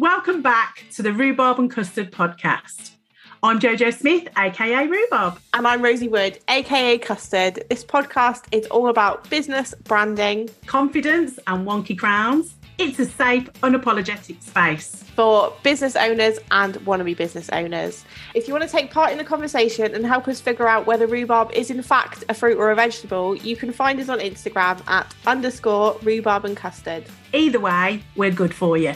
Welcome back to the Rhubarb and Custard podcast. I'm Jojo Smith, aka Rhubarb. And I'm Rosie Wood, aka Custard. This podcast is all about business, branding, confidence, and wonky crowns. It's a safe, unapologetic space for business owners and wannabe business owners. If you want to take part in the conversation and help us figure out whether rhubarb is in fact a fruit or a vegetable, you can find us on Instagram at underscore rhubarb and custard. Either way, we're good for you.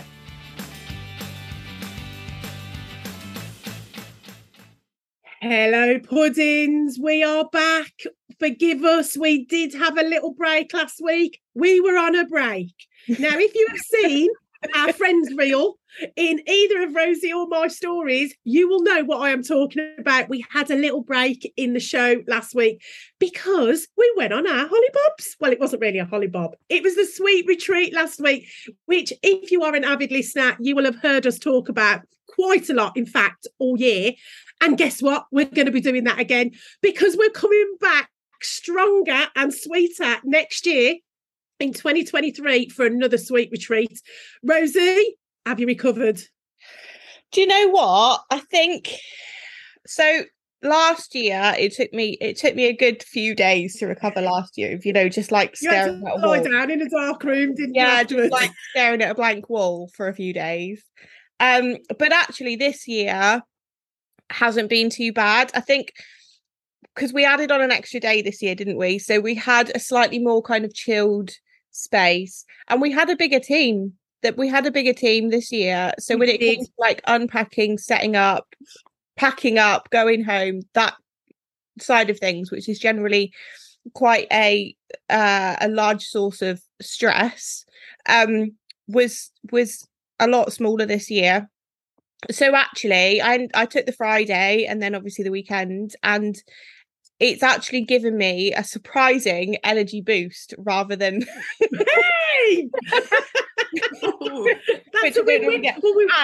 Hello, puddings. We are back. Forgive us. We did have a little break last week. We were on a break. Now, if you have seen our friends reel in either of Rosie or my stories, you will know what I am talking about. We had a little break in the show last week because we went on our hollybobs. Well, it wasn't really a hollybob. It was the sweet retreat last week, which, if you are an avid listener, you will have heard us talk about quite a lot, in fact, all year. And guess what? We're going to be doing that again because we're coming back stronger and sweeter next year in 2023 for another sweet retreat. Rosie, have you recovered? Do you know what? I think so last year it took me it took me a good few days to recover last year you know just like staring at a wall down in a dark room didn't yeah just like staring at a blank wall for a few days um but actually this year hasn't been too bad. I think because we added on an extra day this year didn't we? So we had a slightly more kind of chilled space and we had a bigger team that we had a bigger team this year. So when it comes like unpacking setting up packing up going home that side of things which is generally quite a uh, a large source of stress um was was a lot smaller this year so actually i i took the friday and then obviously the weekend and it's actually given me a surprising energy boost rather than hey! That's we, we, we,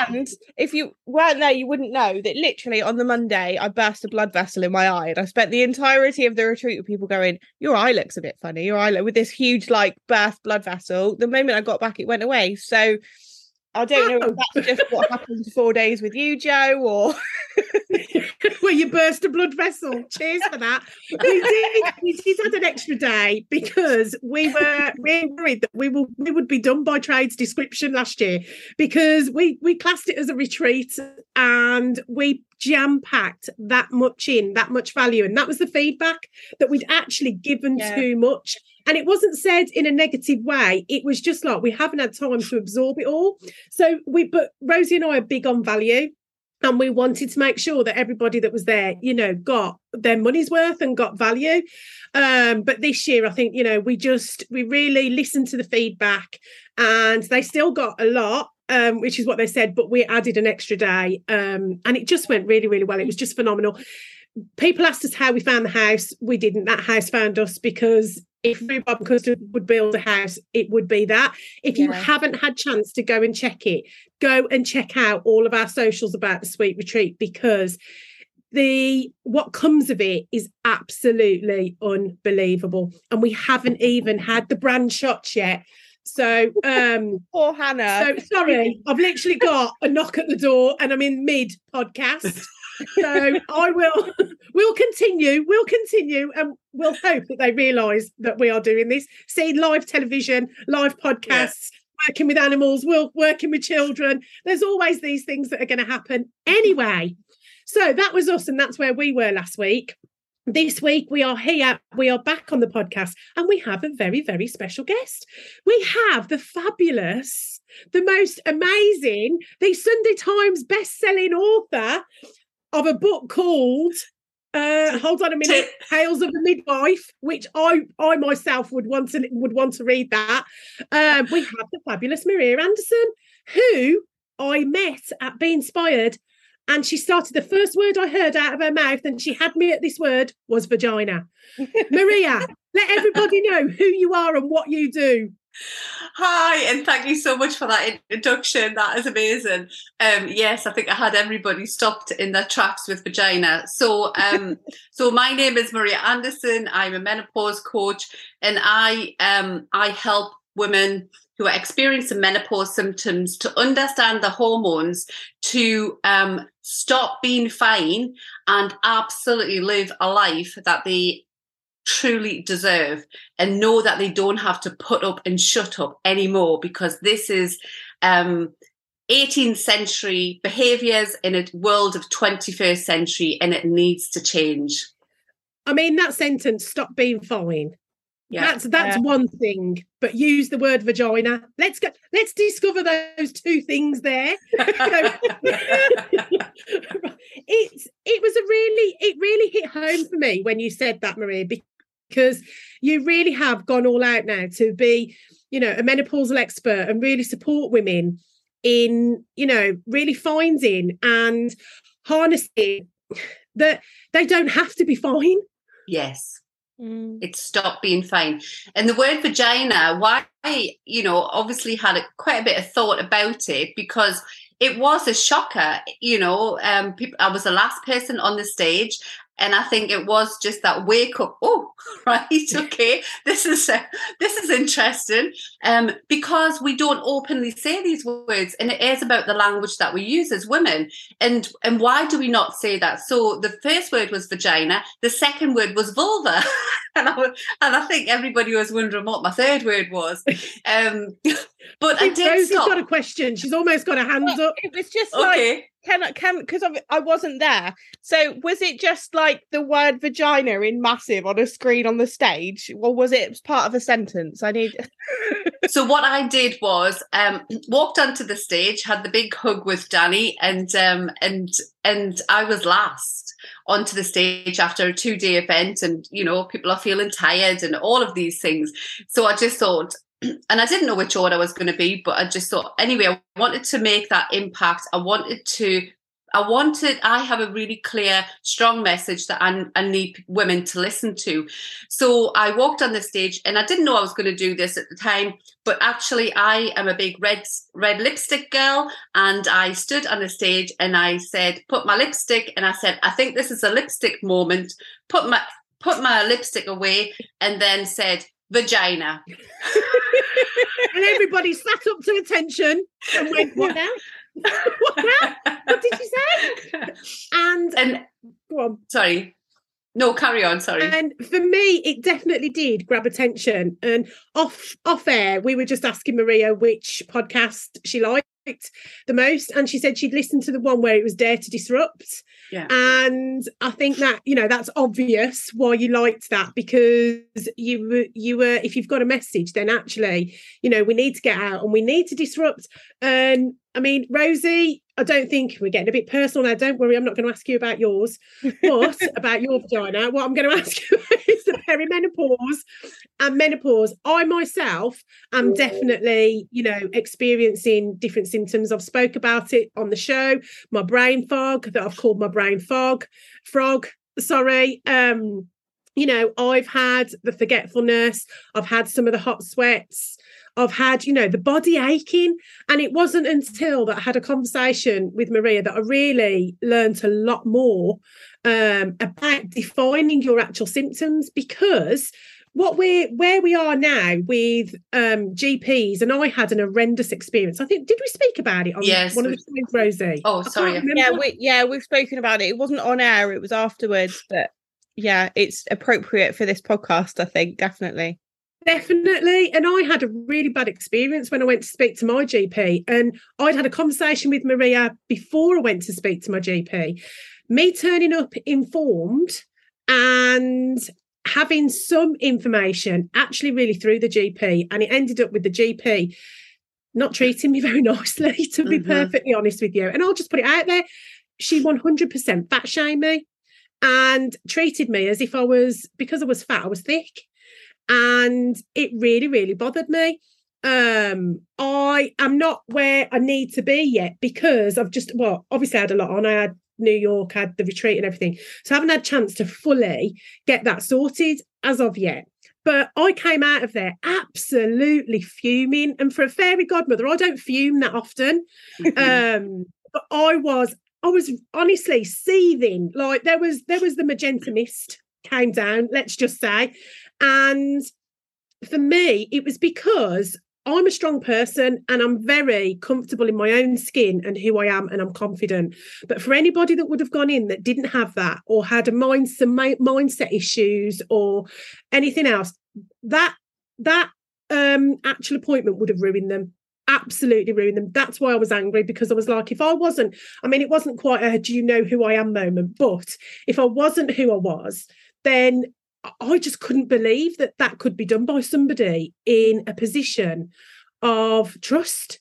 and if you weren't there, you wouldn't know that literally on the Monday I burst a blood vessel in my eye, and I spent the entirety of the retreat with people going, "Your eye looks a bit funny. Your eye look with this huge like burst blood vessel." The moment I got back, it went away. So I don't know if that's just what happened four days with you, Joe, or where you burst a blood vessel. Cheers for that. We did, we did had an extra day because we were we worried that we will we would be done by trades description last year because we we classed it as a retreat and we jam packed that much in, that much value, and that was the feedback that we'd actually given yeah. too much. And it wasn't said in a negative way. It was just like we haven't had time to absorb it all. So we, but Rosie and I are big on value. And we wanted to make sure that everybody that was there, you know, got their money's worth and got value. Um, but this year, I think, you know, we just, we really listened to the feedback and they still got a lot. Um, which is what they said, but we added an extra day um, and it just went really, really well. It was just phenomenal people asked us how we found the house. We didn't. That house found us because if Rhubarb Custard would build a house, it would be that. If you haven't had chance to go and check it, go and check out all of our socials about the Sweet Retreat because the what comes of it is absolutely unbelievable. And we haven't even had the brand shots yet. So um poor Hannah. So sorry, I've literally got a knock at the door and I'm in mid podcast so I will we'll continue, we'll continue, and we'll hope that they realise that we are doing this. Seeing live television, live podcasts, yeah. working with animals, we'll working with children. There's always these things that are going to happen anyway. So that was us, and that's where we were last week. This week we are here, we are back on the podcast, and we have a very, very special guest. We have the fabulous, the most amazing, the Sunday Times best-selling author of a book called uh, hold on a minute, Tales of a Midwife, which I I myself would want to would want to read that. Um, we have the fabulous Maria Anderson, who I met at Be Inspired, and she started the first word I heard out of her mouth, and she had me at this word was vagina. Maria, let everybody know who you are and what you do. Hi, and thank you so much for that introduction. That is amazing. Um, yes, I think I had everybody stopped in their tracks with vagina. So, um, so my name is Maria Anderson. I'm a menopause coach, and I um, I help women who are experiencing menopause symptoms to understand the hormones, to um, stop being fine and absolutely live a life that they truly deserve and know that they don't have to put up and shut up anymore because this is um, 18th century behaviors in a world of 21st century and it needs to change. I mean, that sentence, stop being fine. Yeah. That's that's yeah. one thing, but use the word vagina. Let's go. Let's discover those two things there. it's it was a really it really hit home for me when you said that, Maria, because you really have gone all out now to be, you know, a menopausal expert and really support women in, you know, really finding and harnessing that they don't have to be fine. Yes. Mm. It's stop being fine. And the word vagina, why, you know, obviously had a, quite a bit of thought about it because it was a shocker. You know, um, I was the last person on the stage, and I think it was just that wake up. Oh, right, okay, this is uh, this is interesting. Um, because we don't openly say these words, and it is about the language that we use as women. And and why do we not say that? So the first word was vagina. The second word was vulva, and I and I think everybody was wondering what my third word was. Um, but I, I did. Rosie's stop. got a question. She's almost got her hands up. It was just okay. like can I can because I wasn't there. So was it just like the word vagina in massive on a screen on the stage, or was it part of a sentence? I need. so what I did was um, walked onto the stage, had the big hug with Danny, and um, and and I was last onto the stage after a two day event, and you know people are feeling tired and all of these things. So I just thought and I didn't know which order I was going to be, but I just thought anyway, I wanted to make that impact. I wanted to, I wanted, I have a really clear, strong message that I, I need women to listen to. So I walked on the stage and I didn't know I was going to do this at the time, but actually I am a big red, red lipstick girl. And I stood on the stage and I said, put my lipstick, and I said, I think this is a lipstick moment. Put my, put my lipstick away and then said, vagina. and everybody sat up to attention and went, what now? what now? What did you say? And, and go on. Sorry. No, carry on. Sorry. And for me, it definitely did grab attention. And off off air, we were just asking Maria which podcast she liked the most, and she said she'd listened to the one where it was Dare to Disrupt. Yeah. And I think that you know that's obvious why you liked that because you you were if you've got a message, then actually you know we need to get out and we need to disrupt. And I mean, Rosie, I don't think we're getting a bit personal now. Don't worry, I'm not going to ask you about yours, but about your vagina. What I'm going to ask you is the perimenopause and menopause. I myself am definitely, you know, experiencing different symptoms. I've spoke about it on the show. My brain fog that I've called my brain fog, frog. Sorry. Um, you know, I've had the forgetfulness. I've had some of the hot sweats. I've had, you know, the body aching. And it wasn't until that I had a conversation with Maria that I really learned a lot more um, about defining your actual symptoms because what we're where we are now with um GPs, and I had an horrendous experience. I think did we speak about it on yes, one of the times, Rosie? Oh, sorry. Yeah, we, yeah, we've spoken about it. It wasn't on air; it was afterwards. But yeah, it's appropriate for this podcast. I think definitely. Definitely. And I had a really bad experience when I went to speak to my GP. And I'd had a conversation with Maria before I went to speak to my GP. Me turning up informed and having some information actually really through the GP. And it ended up with the GP not treating me very nicely, to be mm-hmm. perfectly honest with you. And I'll just put it out there. She 100% fat shamed me and treated me as if I was, because I was fat, I was thick and it really really bothered me. Um i am not where i need to be yet because i've just well obviously I had a lot on. I had new york I had the retreat and everything. So i haven't had a chance to fully get that sorted as of yet. But i came out of there absolutely fuming. And for a fairy godmother i don't fume that often. Um but i was i was honestly seething. Like there was there was the magenta mist came down let's just say and for me, it was because I'm a strong person and I'm very comfortable in my own skin and who I am and I'm confident. But for anybody that would have gone in that didn't have that or had a mind some mindset issues or anything else, that that um actual appointment would have ruined them absolutely ruined them. That's why I was angry because I was like, if I wasn't, I mean, it wasn't quite a do you know who I am moment, but if I wasn't who I was, then I just couldn't believe that that could be done by somebody in a position of trust.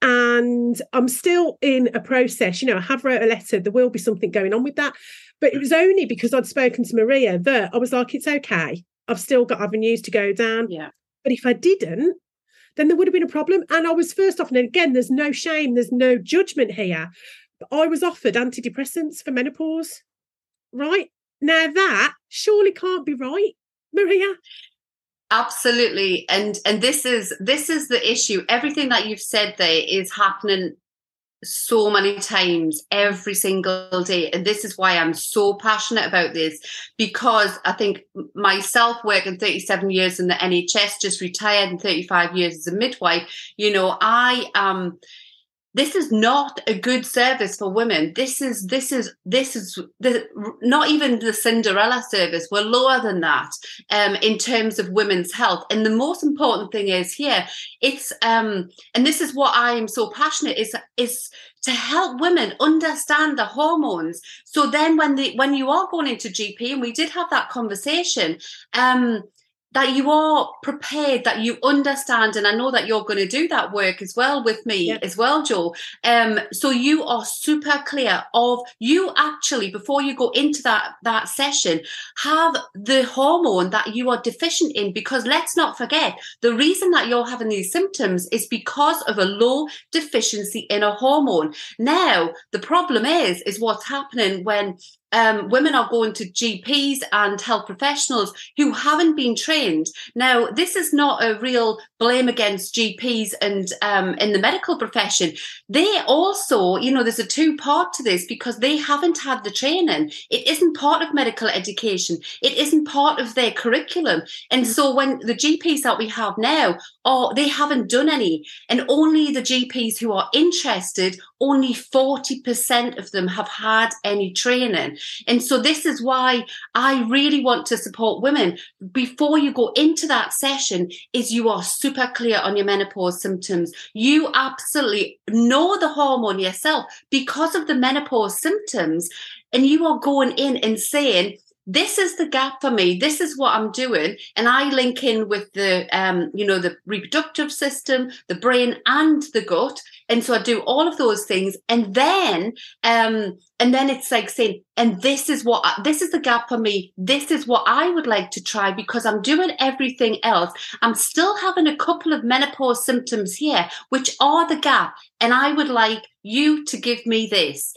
And I'm still in a process. You know, I have wrote a letter. There will be something going on with that. But it was only because I'd spoken to Maria that I was like, it's okay. I've still got avenues to go down. Yeah. But if I didn't, then there would have been a problem. And I was first off, and again, there's no shame, there's no judgment here. But I was offered antidepressants for menopause. Right. Now that surely can't be right, Maria. Absolutely. And and this is this is the issue. Everything that you've said there is happening so many times every single day and this is why i'm so passionate about this because i think myself working 37 years in the nhs just retired and 35 years as a midwife you know i um this is not a good service for women. This is this is this is the not even the cinderella service we're lower than that um in terms of women's health. And the most important thing is here it's um and this is what i am so passionate is is to help women understand the hormones. So then when the when you are going into gp and we did have that conversation um that you are prepared, that you understand, and I know that you're going to do that work as well with me as well, Joe. Um, so you are super clear of you actually before you go into that that session have the hormone that you are deficient in because let's not forget the reason that you're having these symptoms is because of a low deficiency in a hormone. Now the problem is is what's happening when um, women are going to GPs and health professionals who haven't been trained. Now, this is not a real blame against GPs and um, in the medical profession. They also, you know, there's a two part to this because they haven't had the training. It isn't part of medical education. It isn't part of their curriculum. And so when the GPs that we have now are, they haven't done any, and only the GPs who are interested, only 40% of them have had any training. And so this is why I really want to support women before you go into that session is you are super clear on your menopause symptoms. You absolutely know the hormone yourself because of the menopause symptoms and you are going in and saying this is the gap for me this is what i'm doing and i link in with the um you know the reproductive system the brain and the gut and so i do all of those things and then um and then it's like saying and this is what this is the gap for me this is what i would like to try because i'm doing everything else. I'm still having a couple of menopause symptoms here which are the gap and i would like you to give me this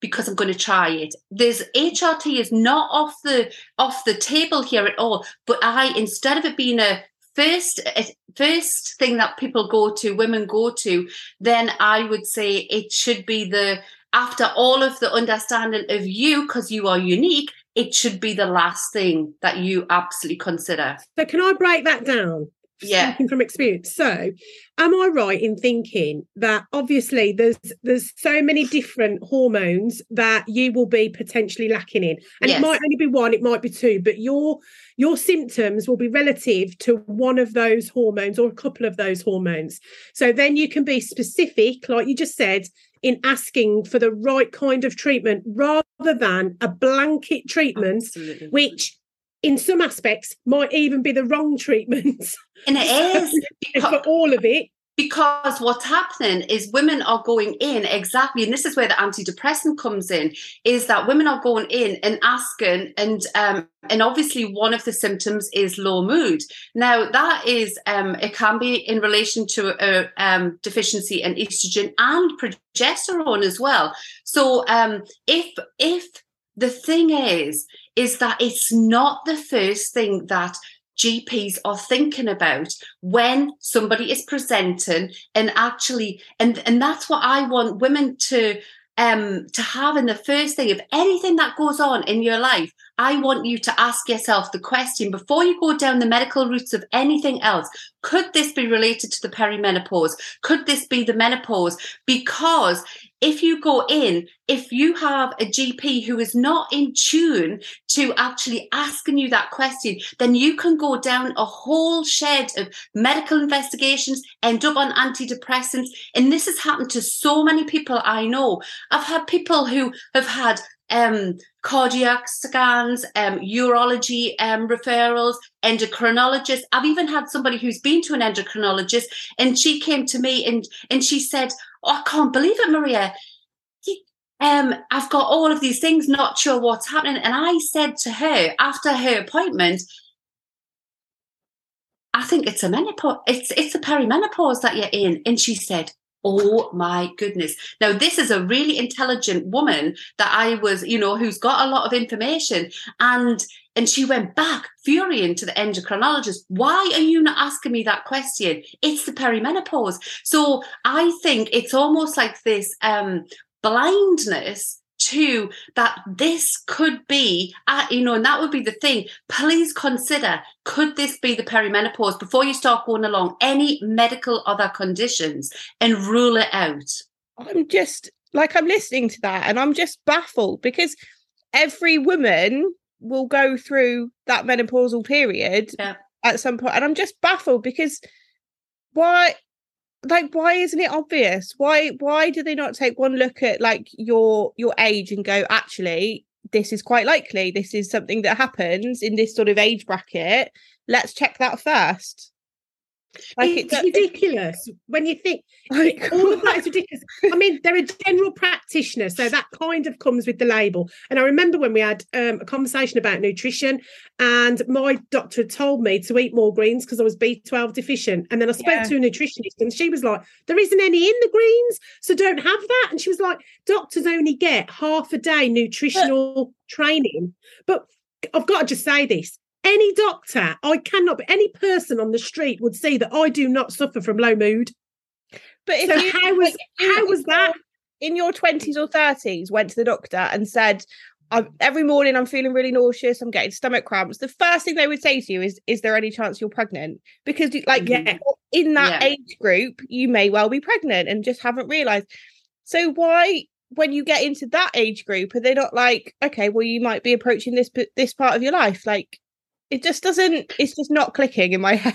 because I'm going to try it. There's HRT is not off the off the table here at all. But I instead of it being a first a first thing that people go to, women go to, then I would say it should be the after all of the understanding of you because you are unique. It should be the last thing that you absolutely consider. So, can I break that down? Yeah speaking from experience so am i right in thinking that obviously there's there's so many different hormones that you will be potentially lacking in and yes. it might only be one it might be two but your your symptoms will be relative to one of those hormones or a couple of those hormones so then you can be specific like you just said in asking for the right kind of treatment rather than a blanket treatment Absolutely. which in some aspects might even be the wrong treatment. And it is for all of it. Because what's happening is women are going in exactly, and this is where the antidepressant comes in, is that women are going in and asking, and um, and obviously one of the symptoms is low mood. Now that is, um, it can be in relation to a um, deficiency in estrogen and progesterone as well. So um, if if the thing is is that it's not the first thing that GPs are thinking about when somebody is presenting and actually and and that's what I want women to um to have in the first thing. Of anything that goes on in your life I want you to ask yourself the question before you go down the medical routes of anything else could this be related to the perimenopause? Could this be the menopause? Because if you go in, if you have a GP who is not in tune to actually asking you that question, then you can go down a whole shed of medical investigations, end up on antidepressants. And this has happened to so many people I know. I've had people who have had um, cardiac scans, um, urology um, referrals, endocrinologists. I've even had somebody who's been to an endocrinologist and she came to me and, and she said, oh, I can't believe it, Maria. Um, I've got all of these things, not sure what's happening. And I said to her after her appointment, I think it's a menopause, it's it's a perimenopause that you're in. And she said, Oh my goodness. Now, this is a really intelligent woman that I was, you know, who's got a lot of information. And and she went back furious to the endocrinologist. Why are you not asking me that question? It's the perimenopause. So I think it's almost like this um blindness to that this could be, uh, you know, and that would be the thing. Please consider could this be the perimenopause before you start going along any medical other conditions and rule it out? I'm just like, I'm listening to that and I'm just baffled because every woman will go through that menopausal period yeah. at some point, and I'm just baffled because why like why isn't it obvious? Why why do they not take one look at like your your age and go actually this is quite likely. This is something that happens in this sort of age bracket. Let's check that first like it's, it's ridiculous when you think like, all of that is ridiculous. I mean, they're a general practitioner, so that kind of comes with the label. And I remember when we had um, a conversation about nutrition, and my doctor told me to eat more greens because I was B12 deficient. And then I spoke yeah. to a nutritionist, and she was like, "There isn't any in the greens, so don't have that." And she was like, "Doctors only get half a day nutritional but, training." But I've got to just say this any doctor, I cannot, be any person on the street would see that I do not suffer from low mood. But if so you, how was how was that in your twenties or thirties? Went to the doctor and said, "Every morning I'm feeling really nauseous. I'm getting stomach cramps." The first thing they would say to you is, "Is there any chance you're pregnant?" Because, like, yeah. in that yeah. age group, you may well be pregnant and just haven't realised. So why when you get into that age group are they not like okay well you might be approaching this this part of your life like it just doesn't it's just not clicking in my head.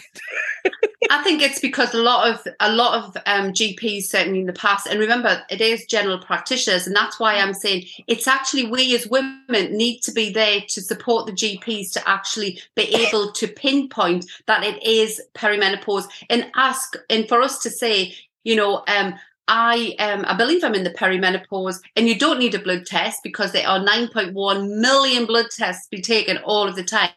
I think it's because a lot of a lot of um, gps certainly in the past and remember it is general practitioners and that's why i'm saying it's actually we as women need to be there to support the gps to actually be able to pinpoint that it is perimenopause and ask and for us to say you know um I um, I believe I'm in the perimenopause, and you don't need a blood test because there are 9.1 million blood tests be taken all of the time,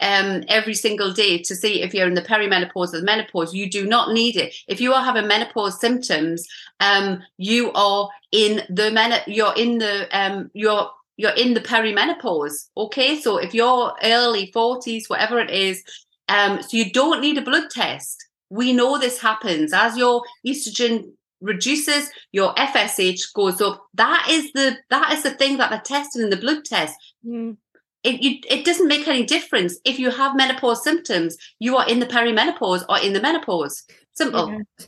um, every single day to see if you're in the perimenopause or the menopause. You do not need it. If you are having menopause symptoms, um, you are in the men. You're in the um, you're you're in the perimenopause. Okay, so if you're early 40s, whatever it is, um, so you don't need a blood test. We know this happens as your estrogen reduces your FSH goes up. That is the that is the thing that they're testing in the blood test. Mm. It you, it doesn't make any difference if you have menopause symptoms. You are in the perimenopause or in the menopause. Simple. Yeah.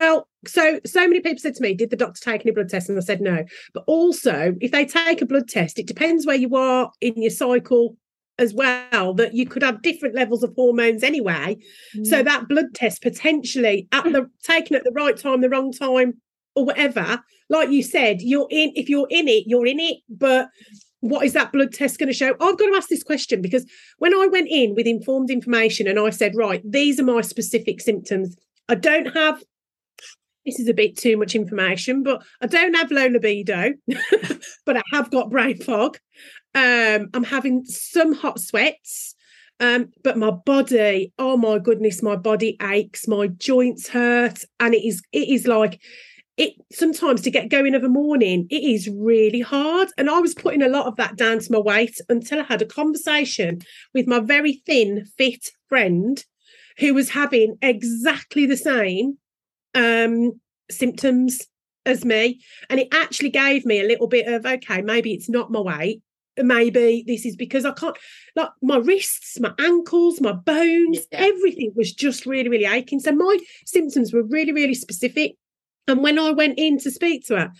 Well, so so many people said to me, "Did the doctor take any blood tests?" And I said no. But also, if they take a blood test, it depends where you are in your cycle as well that you could have different levels of hormones anyway. Mm. So that blood test potentially at the taken at the right time, the wrong time, or whatever, like you said, you're in if you're in it, you're in it. But what is that blood test going to show? I've got to ask this question because when I went in with informed information and I said, right, these are my specific symptoms. I don't have this is a bit too much information, but I don't have low libido, but I have got brain fog. Um, I'm having some hot sweats. Um, but my body, oh my goodness, my body aches, my joints hurt, and it is it is like it sometimes to get going of a morning, it is really hard. And I was putting a lot of that down to my weight until I had a conversation with my very thin, fit friend who was having exactly the same um, symptoms as me. And it actually gave me a little bit of okay, maybe it's not my weight maybe this is because I can't like my wrists, my ankles, my bones, yeah. everything was just really, really aching. So my symptoms were really, really specific. And when I went in to speak to her,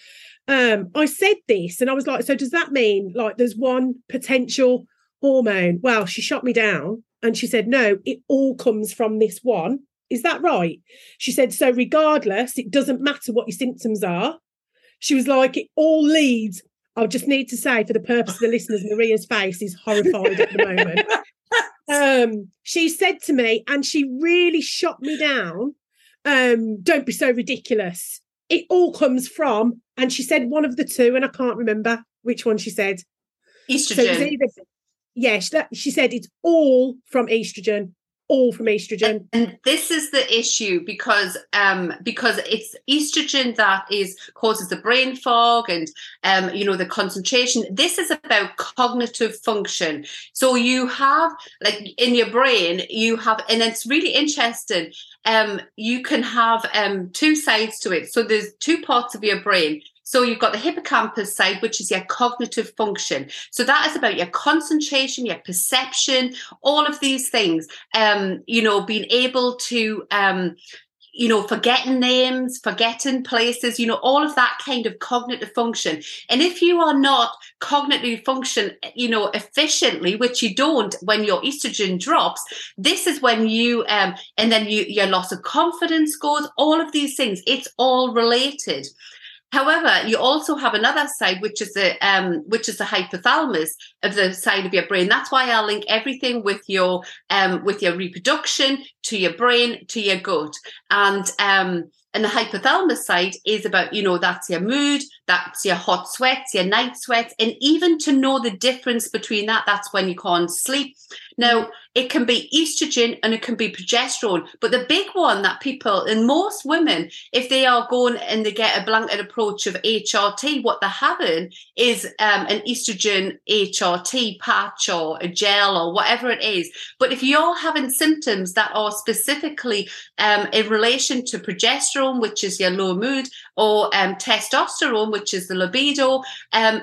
um, I said this and I was like, so does that mean like there's one potential hormone? Well, she shot me down and she said, no, it all comes from this one. Is that right? She said, so regardless, it doesn't matter what your symptoms are. She was like, it all leads I just need to say, for the purpose of the listeners, Maria's face is horrified at the moment. Um, she said to me, and she really shot me down. Um, don't be so ridiculous. It all comes from, and she said one of the two, and I can't remember which one she said. Estrogen. So either, yeah, she, she said it's all from estrogen all from estrogen. And this is the issue because um, because it's estrogen that is causes the brain fog and um, you know the concentration. This is about cognitive function. So you have like in your brain, you have, and it's really interesting. Um, you can have um, two sides to it. So there's two parts of your brain. So you've got the hippocampus side, which is your cognitive function. So that is about your concentration, your perception, all of these things. Um, you know, being able to um, you know, forgetting names, forgetting places, you know, all of that kind of cognitive function. And if you are not cognitively function, you know, efficiently, which you don't when your estrogen drops, this is when you, um, and then you, your loss of confidence goes, all of these things, it's all related. However, you also have another side, which is the um, which is the hypothalamus of the side of your brain. That's why I link everything with your um, with your reproduction to your brain to your gut, and um, and the hypothalamus side is about you know that's your mood, that's your hot sweats, your night sweats, and even to know the difference between that, that's when you can't sleep. Now, it can be estrogen and it can be progesterone. But the big one that people, and most women, if they are going and they get a blanket approach of HRT, what they're having is um, an estrogen HRT patch or a gel or whatever it is. But if you're having symptoms that are specifically um, in relation to progesterone, which is your low mood, or um, testosterone, which is the libido, um,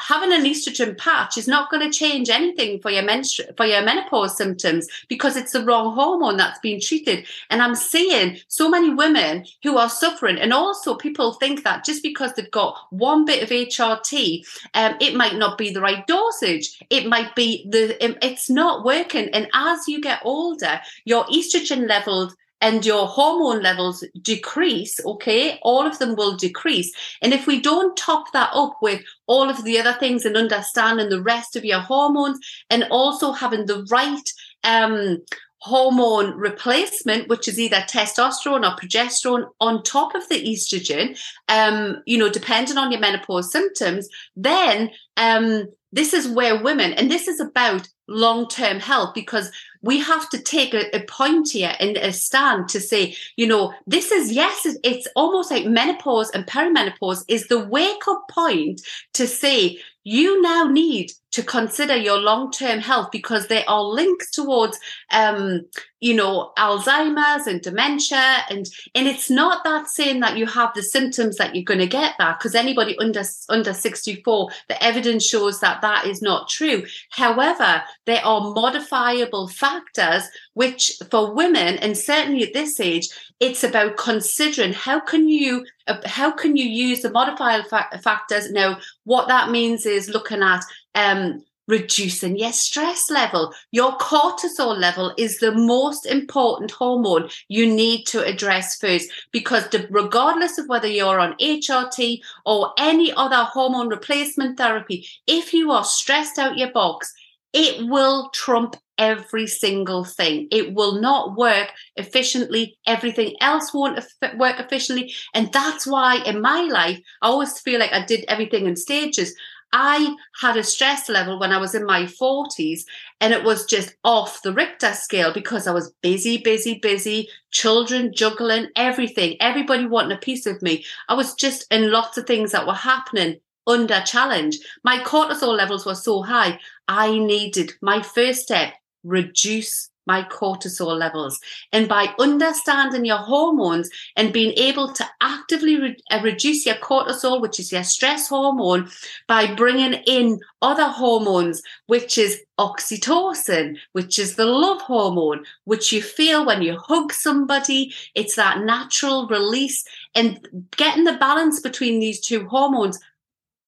having an estrogen patch is not going to change anything for your menstru- for your menopause symptoms because it's the wrong hormone that's being treated. And i'm seeing so many women who are suffering and also people think that just because they've got one bit of hrt um, it might not be the right dosage. It might be the it's not working. And as you get older your estrogen levels and your hormone levels decrease, okay, all of them will decrease. And if we don't top that up with all of the other things and understanding the rest of your hormones and also having the right um, hormone replacement, which is either testosterone or progesterone on top of the estrogen, um, you know, depending on your menopause symptoms, then um, this is where women, and this is about long term health because we have to take a, a, point here and a stand to say, you know, this is yes, it's almost like menopause and perimenopause is the wake up point to say, you now need to consider your long-term health because they are linked towards um, you know alzheimer's and dementia and and it's not that saying that you have the symptoms that you're going to get that because anybody under under 64 the evidence shows that that is not true. However there are modifiable factors which for women and certainly at this age it's about considering how can you uh, how can you use the modifier fa- factors. Now what that means is looking at um, reducing your stress level. Your cortisol level is the most important hormone you need to address first because regardless of whether you're on HRT or any other hormone replacement therapy, if you are stressed out your box, it will trump every single thing. It will not work efficiently. Everything else won't work efficiently. And that's why in my life, I always feel like I did everything in stages. I had a stress level when I was in my 40s and it was just off the Richter scale because I was busy, busy, busy, children juggling, everything, everybody wanting a piece of me. I was just in lots of things that were happening under challenge. My cortisol levels were so high. I needed my first step reduce my cortisol levels. And by understanding your hormones and being able to actively re- uh, reduce your cortisol, which is your stress hormone, by bringing in other hormones, which is oxytocin, which is the love hormone, which you feel when you hug somebody. It's that natural release. And getting the balance between these two hormones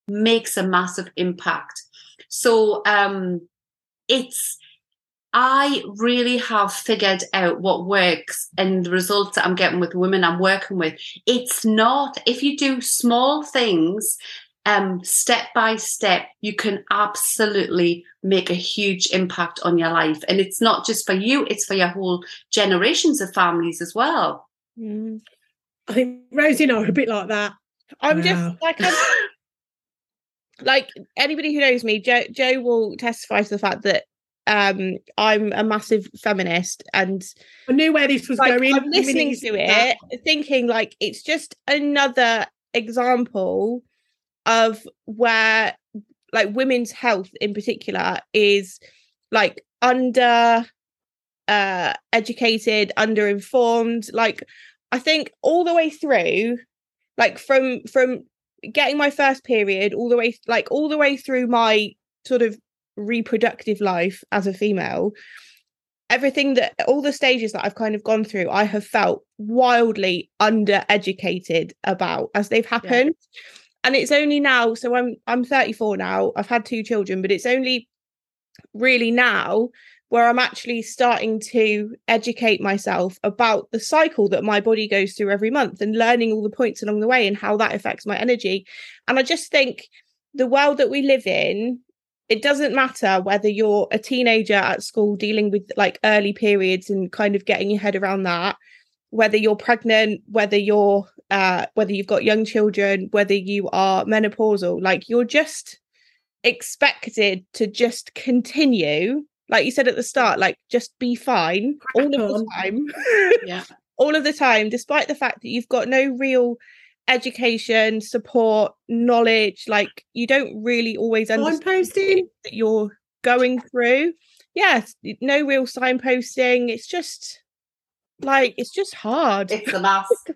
makes a massive impact. So um, it's I really have figured out what works and the results that I'm getting with women I'm working with. It's not if you do small things um, step by step, you can absolutely make a huge impact on your life. And it's not just for you, it's for your whole generations of families as well. Mm. I think Rosie and I are a bit like that. I'm wow. just like, I'm, like anybody who knows me, Joe, Joe will testify to the fact that um I'm a massive feminist and I knew where this was like, going. I'm listening to it, thinking like it's just another example of where like women's health in particular is like under uh educated under informed like i think all the way through like from from getting my first period all the way like all the way through my sort of reproductive life as a female everything that all the stages that I've kind of gone through I have felt wildly undereducated about as they've happened yeah. and it's only now so I'm I'm 34 now I've had two children but it's only really now where I'm actually starting to educate myself about the cycle that my body goes through every month and learning all the points along the way and how that affects my energy. And I just think the world that we live in, it doesn't matter whether you're a teenager at school dealing with like early periods and kind of getting your head around that, whether you're pregnant, whether you're uh, whether you've got young children, whether you are menopausal, like you're just expected to just continue like you said at the start, like just be fine all of the time. yeah. all of the time, despite the fact that you've got no real education, support, knowledge, like you don't really always understand that you're going through. Yes, no real signposting. It's just like it's just hard. It's a mask.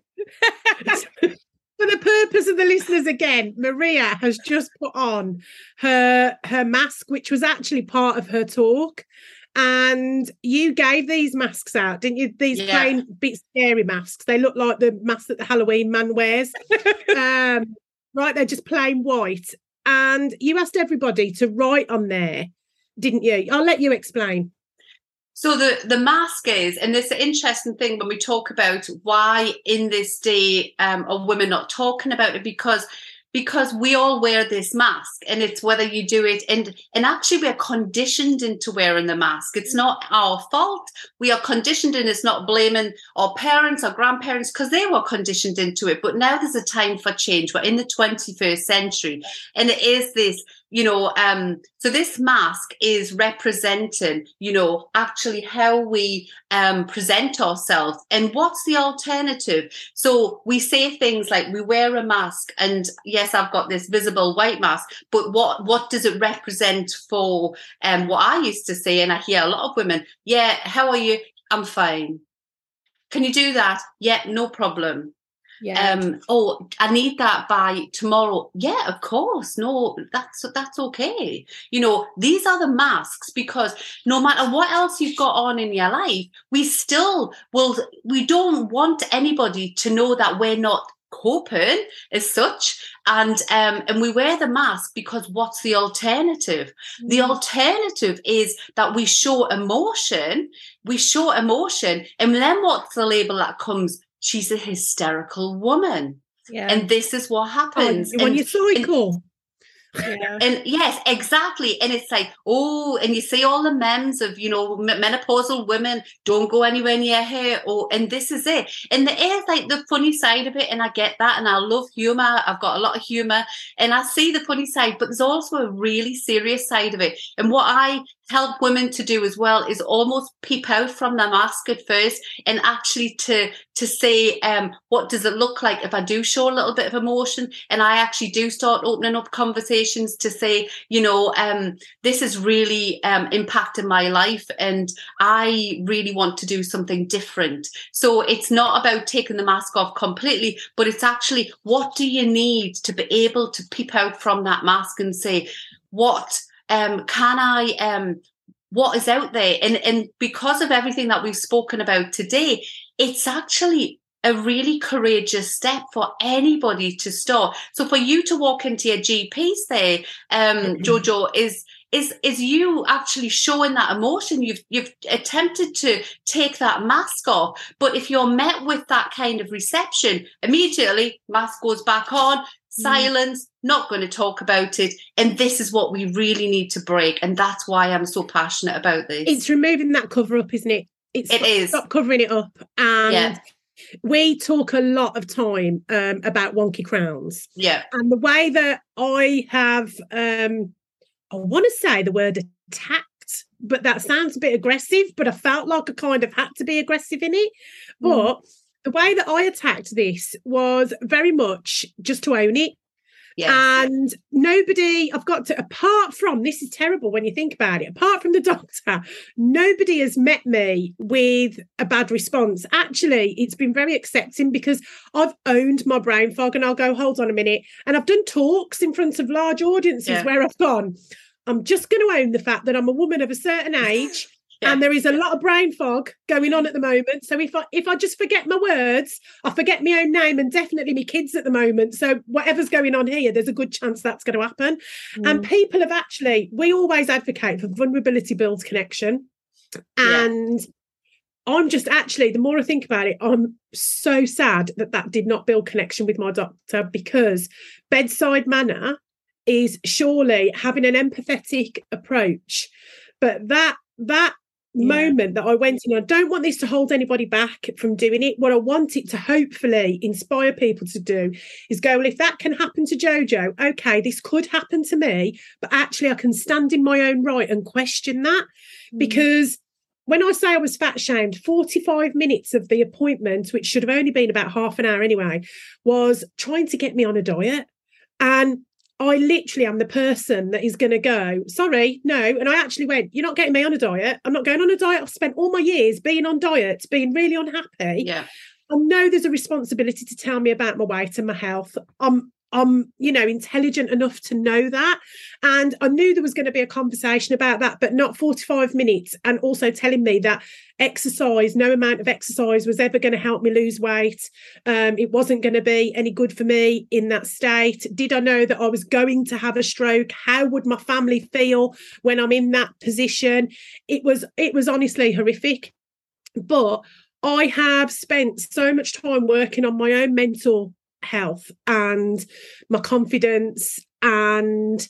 for the purpose of the listeners again maria has just put on her her mask which was actually part of her talk and you gave these masks out didn't you? These yeah. plain bit scary masks. They look like the mask that the halloween man wears. Um, right they're just plain white. And you asked everybody to write on there didn't you? I'll let you explain. So the the mask is, and this interesting thing when we talk about why in this day um, are women not talking about it because because we all wear this mask and it's whether you do it and and actually we're conditioned into wearing the mask. It's not our fault. We are conditioned and it's not blaming our parents or grandparents because they were conditioned into it. But now there's a time for change. We're in the 21st century and it is this you know um so this mask is representing you know actually how we um present ourselves and what's the alternative. So we say things like we wear a mask and yes i've got this visible white mask but what what does it represent for um what i used to say? And i hear a lot of women yeah how are you? I'm fine. Can you do that? Yeah no problem yeah. Um, oh, I need that by tomorrow. Yeah, of course. No, that's that's okay. You know, these are the masks because no matter what else you've got on in your life, we still will we don't want anybody to know that we're not coping as such and um and we wear the mask because what's the alternative mm. the alternative is that we show emotion we show emotion and then what's the label that comes she's a hysterical woman. Yeah. And this is what oh, happens. Oh, when and, you're cycle. Yeah. And yes, exactly. And it's like, oh, and you see all the memes of, you know, menopausal women don't go anywhere near her. Oh, and this is it. And there is like the funny side of it. And I get that. And I love humor. I've got a lot of humor and I see the funny side, but there's also a really serious side of it. And what I help women to do as well is almost peep out from the mask at first and actually to to say um, what does it look like if i do show a little bit of emotion? And i actually do start opening up conversations to say you know um, this is really um, impacting my life and i really want to do something different. So it's not about taking the mask off completely but it's actually what do you need to be able to peep out from that mask and say what um, can I um, what is out there? And and because of everything that we've spoken about today, it's actually a really courageous step for anybody to start. So for you to walk into your GP, say, um, mm-hmm. Jojo, is is is you actually showing that emotion you've you've attempted to take that mask off but if you're met with that kind of reception immediately mask goes back on. Silence, not going to talk about it. And this is what we really need to break. And that's why I'm so passionate about this. It's removing that cover up, isn't it? It's it is. Stop covering it up. And yeah. we talk a lot of time um, about wonky crowns. Yeah. And the way that I have, um, I want to say the word attacked, but that sounds a bit aggressive, but I felt like I kind of had to be aggressive in it. Mm. But mm the way that I attacked this was very much just to own it. Yes. And nobody, I've got to, apart from this is terrible when you think about it, apart from the doctor, nobody has met me with a bad response. Actually, it's been very accepting because I've owned my brain fog and I'll go, hold on a minute. And I've done talks in front of large audiences yeah. where I've gone, I'm just going to own the fact that I'm a woman of a certain age yeah. and there is a lot of brain fog going on at the moment. So if I if I just forget my words, I forget my own name and definitely my kids at the moment. So whatever's going on here, there's a good chance that's going to happen. Mm. And people have actually, we always advocate for vulnerability builds connection, and. Yeah. I'm just actually, the more I think about it, I'm so sad that that did not build connection with my doctor because bedside manner is surely having an empathetic approach. But that that yeah. moment that I went in. I don't want this to hold anybody back from doing it. What I want it to hopefully inspire people to do is go, well, if that can happen to Jojo, okay, this could happen to me, but actually I can stand in my own right and question that mm. because when I say I was fat shamed, 45 minutes of the appointment, which should have only been about half an hour anyway, was trying to get me on a diet. And I literally am the person that is going to go, sorry, no. And I actually went, you're not getting me on a diet. I'm not going on a diet. I've spent all my years being on diets, being really unhappy. Yeah. I know there's a responsibility to tell me about my weight and my health. I'm I'm, you know, intelligent enough to know that. And I knew there was going to be a conversation about that, but not 45 minutes. And also telling me that exercise, no amount of exercise was ever going to help me lose weight. Um, it wasn't going to be any good for me in that state. Did I know that I was going to have a stroke? How would my family feel when I'm in that position? It was, it was honestly horrific. But I have spent so much time working on my own mental health and my confidence and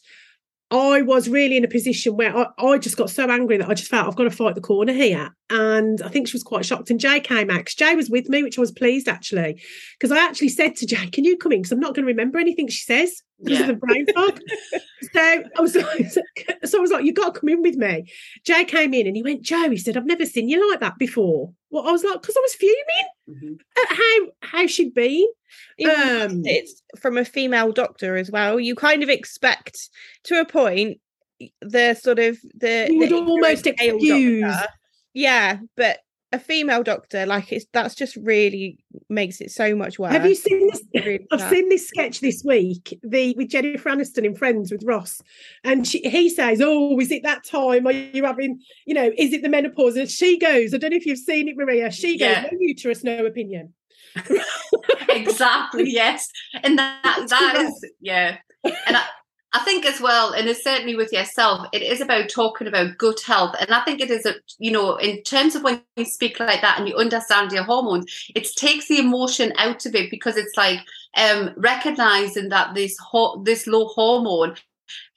I was really in a position where I, I, just got so angry that I just felt I've got to fight the corner here. And I think she was quite shocked. And Jay came out Jay was with me, which I was pleased actually, because I actually said to Jay, Can you come in? Because I'm not going to remember anything she says because yeah. of the brain fog. so I was like, so I was like, you got to come in with me. Jay came in and he went, Joe, he said, I've never seen you like that before. Well, I was like, because I was fuming mm-hmm. at how how she'd been. Um, it's from a female doctor as well. You kind of expect to a point the sort of the you would the almost excuse. Doctor. Yeah, but a female doctor, like it's that's just really makes it so much worse. Have you seen this? Really I've seen this sketch this week, the with Jennifer Aniston in Friends with Ross, and she, he says, "Oh, is it that time? Are you having, you know, is it the menopause?" And she goes, "I don't know if you've seen it, Maria." She goes, yeah. "No uterus, no opinion." exactly. Yes, and that that is yeah, and I, I think as well, and it's certainly with yourself, it is about talking about gut health. And I think it is a, you know, in terms of when you speak like that and you understand your hormones, it takes the emotion out of it because it's like um recognizing that this ho- this low hormone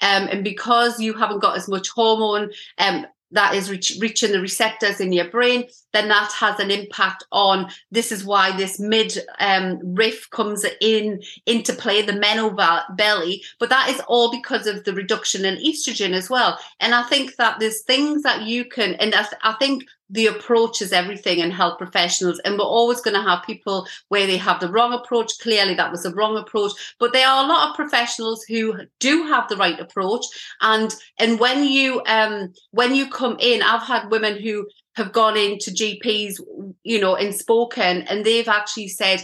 um, and because you haven't got as much hormone um, that is reach, reaching the receptors in your brain, then that has an impact on this is why this mid um, riff comes in into play, the meno belly. But that is all because of the reduction in estrogen as well. And I think that there's things that you can, and I, th- I think the approach is everything in health professionals and we're always going to have people where they have the wrong approach. Clearly that was the wrong approach. But there are a lot of professionals who do have the right approach and and when you um when you come in i've had women who have gone into gps you know and spoken and they've actually said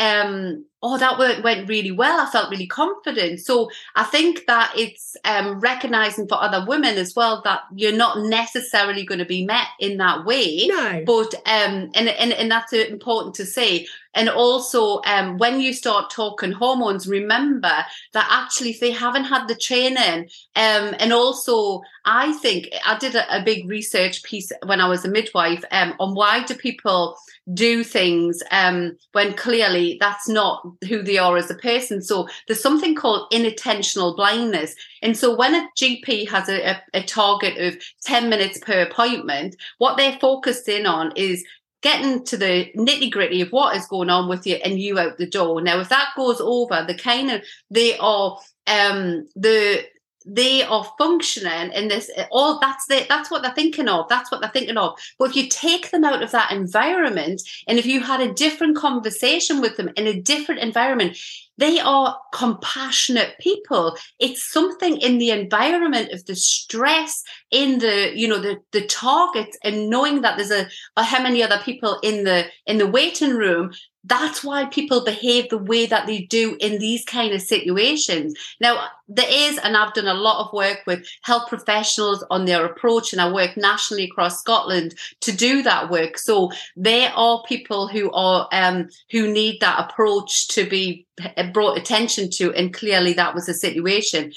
um oh, that went really well. I felt really confident. So I think that it's um, recognizing for other women as well that you're not necessarily going to be met in that way. No. But um, and and and that's important to say. And also, um, when you start talking hormones, remember that actually, if they haven't had the training, um, and also, I think I did a, a big research piece when I was a midwife um, on why do people do things um, when clearly that's not who they are as a person. So there's something called inattentional blindness. And so when a GP has a, a, a target of 10 minutes per appointment, what they're focused in on is getting to the nitty gritty of what is going on with you and you out the door. Now, if that goes over, the kind of they are um the they are functioning in this all that's the, that's what they're thinking of that's what they're thinking of. But if you take them out of that environment and if you had a different conversation with them in a different environment they are compassionate people it's something in the environment of the stress in the you know the the targets and knowing that there's a, a how many other people in the in the waiting room that's why people behave the way that they do in these kind of situations. Now, there is, and I've done a lot of work with health professionals on their approach, and I work nationally across Scotland to do that work. So there are people who are um, who need that approach to be brought attention to, and clearly that was a situation.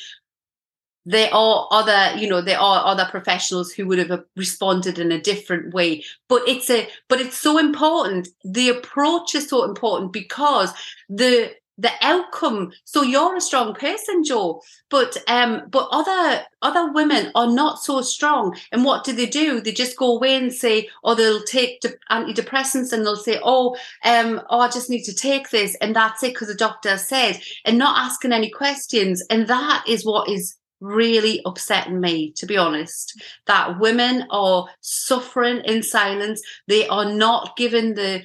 There are other you know there are other professionals who would have responded in a different way but it's a but it's so important. The approach is so important because the the outcome. So you're a strong person joe but um but other other women are not so strong. And what do they do? They just go away and say or they'll take de- antidepressants and they'll say oh um oh i just need to take this and that's it because the doctor said and not asking any questions. And that is what is really upsetting me, to be honest, that women are suffering in silence. They are not given the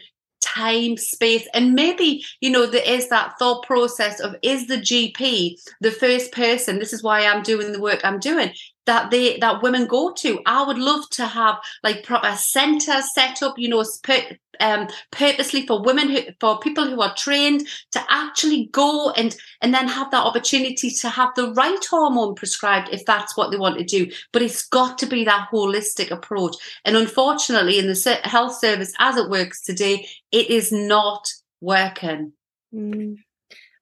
time, space, and maybe, you know, there is that thought process of is the GP the first person? This is why I'm doing the work I'm doing that they that women go to. I would love to have like proper center set up, you know, um, purposely for women who, for people who are trained to actually go and and then have that opportunity to have the right hormone prescribed if that's what they want to do. But it's got to be that holistic approach. And unfortunately, in the health service as it works today, it is not working. Mm.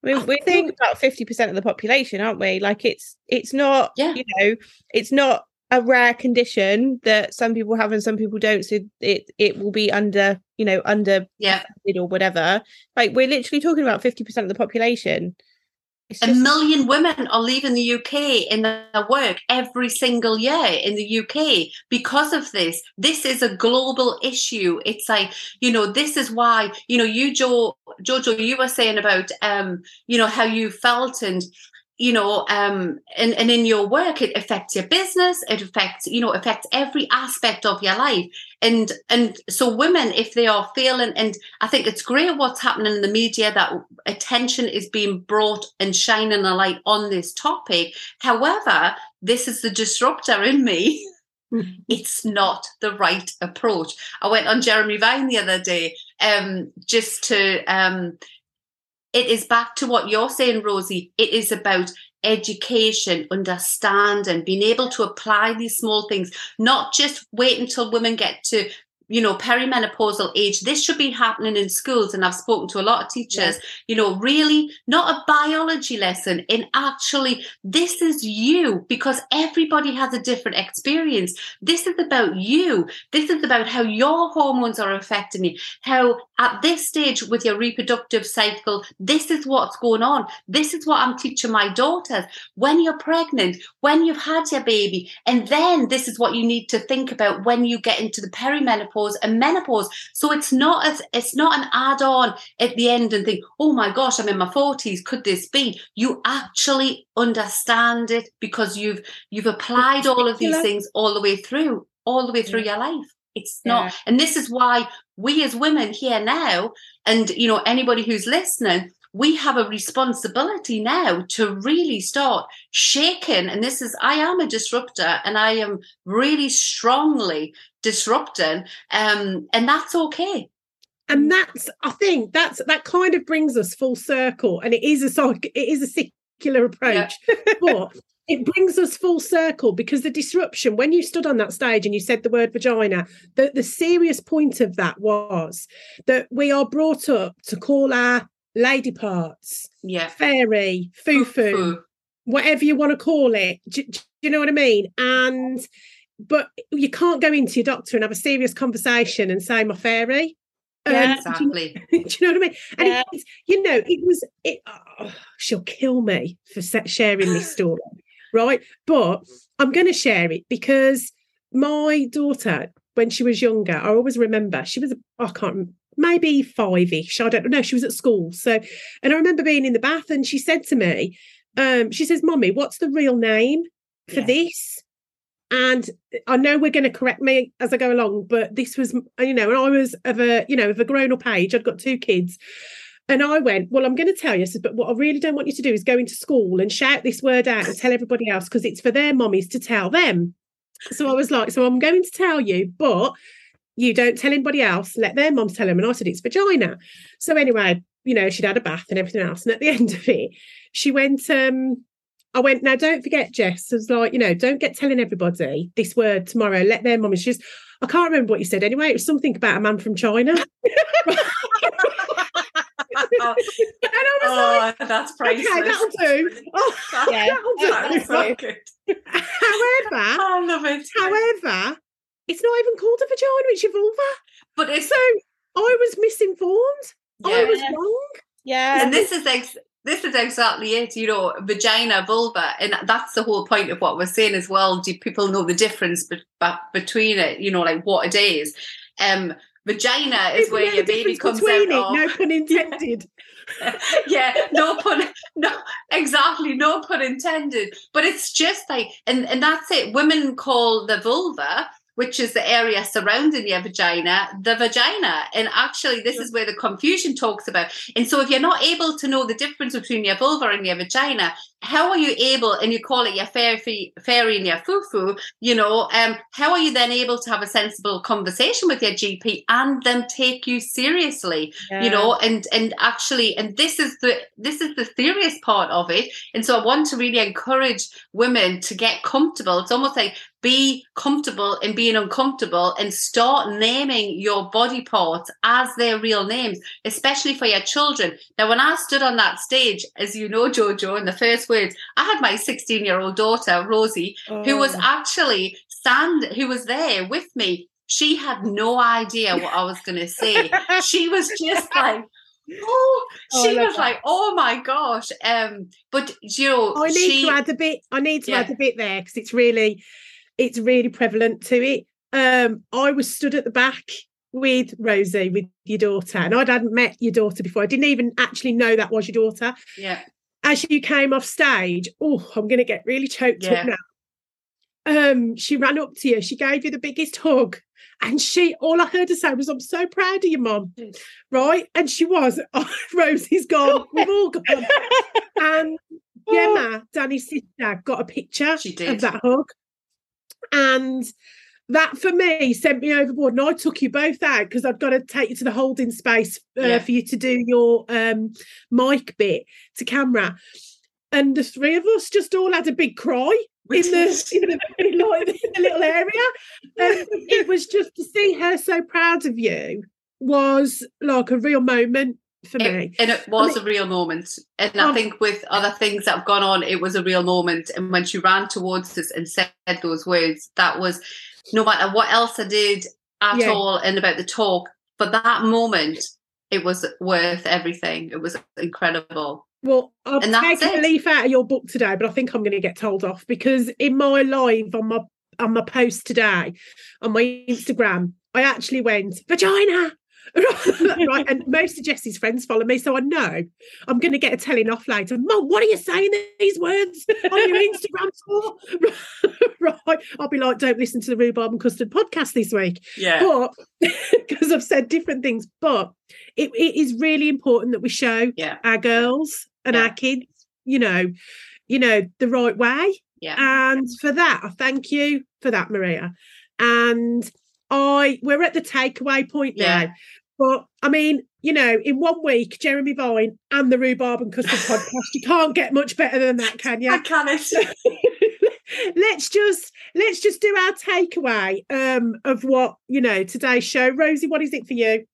I mean, we're think about fifty percent of the population, aren't we? Like it's it's not, yeah. you know, it's not a rare condition that some people have and some people don't. So it it will be under, you know, under yeah or whatever. Like we're literally talking about fifty percent of the population A million women are leaving the UK in their work every single year in the UK because of this. This is a global issue. It's like, you know, this is why, you know, you, Joe, Jojo, you were saying about, um, you know, how you felt and you know um and, and in your work it affects your business it affects you know affects every aspect of your life. And and so women if they are feeling and i think it's great what's happening in the media that attention is being brought and shining a light on this topic. However this is the disruptor in me. It's not the right approach. I went on jeremy vine the other day um just to um it is back to what you're saying, Rosie. It is about education, understanding, being able to apply these small things, not just wait until women get to you know perimenopausal age this should be happening in schools and i've spoken to a lot of teachers you know really not a biology lesson in actually this is you because everybody has a different experience. This is about you. This is about how your hormones are affecting you. How at this stage with your reproductive cycle this is what's going on. This is what i'm teaching my daughters. When you're pregnant when you've had your baby and then this is what you need to think about when you get into the perimenopause and menopause. So it's not as it's not an add-on at the end and think, oh my gosh, I'm in my 40s. Could this be? You actually understand it because you've you've applied all of these things all the way through, all the way through your life. It's not, yeah. and this is why we as women here now, and you know, anybody who's listening, we have a responsibility now to really start shaking. And this is, I am a disruptor and I am really strongly disrupting. Um, and that's okay. And that's, I think that's, that kind of brings us full circle. And it is a, it is a secular approach, yeah. but it brings us full circle because the disruption when you stood on that stage and you said the word vagina the, the serious point of that was that we are brought up to call our lady parts, yeah, fairy, foo foo, whatever you want to call it. Do, do, you know what I mean? And but you can't go into your doctor and have a serious conversation and say my fairy. Yeah, um, exactly. Do you, do you, know what I mean? And yeah. it, you know, it was. It, oh, she'll kill me for sharing this story, right? But I'm going to share it because my daughter, when she was younger, I always remember she was. I can't maybe five ish. I don't know. She was at school. So, and I remember being in the bath and she said to me, um, she says, Mommy, what's the real name for yeah. this? And I know we're going to correct me as I go along, but this was, you know, and I was of a, you know, of a grown up age. I'd got two kids. And I went, Well, I'm going to tell you, but what I really don't want you to do is go into school and shout this word out and tell everybody else because it's for their mummies to tell them. So I was like, So I'm going to tell you, but you don't tell anybody else, let their moms tell them. And I said, it's vagina. So anyway, you know, she'd had a bath and everything else. And at the end of it, she went, um, I went, now don't forget, Jess, I was like, you know, don't get telling everybody this word tomorrow. Let their mum. She's, I can't remember what you said anyway. It was something about a man from China. and I was oh, like, that's priceless. Okay, that'll do. Oh, yeah, that'll do. so good. However, I love it. However, it's not even called a vagina, it's your vulva. But it's so I was misinformed. Yeah. I was wrong. Yeah. And this is ex- this is exactly it, you know, vagina, vulva, and that's the whole point of what we're saying as well. Do people know the difference be- be- between it? You know, like what it is. Um, vagina is where your baby comes out it, of. No pun intended. yeah, no pun, no, exactly, no pun intended. But it's just like, and and that's it. Women call the vulva which is the area surrounding your vagina, the vagina. And actually, this is where the confusion talks about. And so, if you're not able to know the difference between your vulva and your vagina, how are you able, and you call it your fairy, fairy and your foo-foo, you know, um, how are you then able to have a sensible conversation with your GP and them take you seriously, yeah. you know, and and actually, and this is the this is the serious part of it. And so I want to really encourage women to get comfortable. It's almost like be comfortable in being uncomfortable and start naming your body parts as their real names, especially for your children. Now, when I stood on that stage, as you know, Jojo, in the first words, I had my 16 year old daughter, Rosie, oh. who was oh. actually stand, who was there with me. She had no idea what I was going to say. she was just like, oh, oh she was that. like, oh my gosh. Um, but you know, I need she, to add a bit. I need to yeah. add a bit there because it's really it's really prevalent to it. Um, I was stood at the back with Rosie, with your daughter, and I hadn't met your daughter before. I didn't even actually know that was your daughter. Yeah. As you came off stage, oh, I'm going to get really choked yeah. up now. Um, she ran up to you. She gave you the biggest hug. And she, all I heard her say was, I'm so proud of you, mum. Right. And she was, oh, Rosie's gone. We've all gone. and Gemma, Danny's sister, got a picture of that hug. And that for me sent me overboard. And I took you both out because I've got to take you to the holding space uh, yeah. for you to do your um, mic bit to camera. And the three of us just all had a big cry in the, you know, in like, in the little area. And it was just to see her so proud of you was like a real moment for It- me. and it was a real moment. And I Um, think with other things that have gone on, it was a real moment. And when she ran towards us and said those words, that was no matter what else I did at Yeah. all and about the talk, for that moment, it was worth everything. It was incredible. Well, And that's a leaf out of your book today, but I think I'm going to get told off because in my live on my on my post today on my Instagram, I actually went vagina. right, and most of Jessie's friends follow me, so I know I'm going to get a telling off later. Mum, what are you saying these words on your Instagram for? right, I'll be like, don't listen to the rhubarb and custard podcast this week Yeah. but because I've said different things, but it, it is really important that we show Yeah. our girls and Yeah. our kids, you know, you know, the right way. Yeah. And for that, I thank you for that, Maria. And I we're at the takeaway point now. Yeah. But I mean, you know, in one week, Jeremy Vine and the Rhubarb and Custard podcast, you can't get much better than that, can you? I can't. let's just let's just do our takeaway um of what you know today's show rosie what is it for you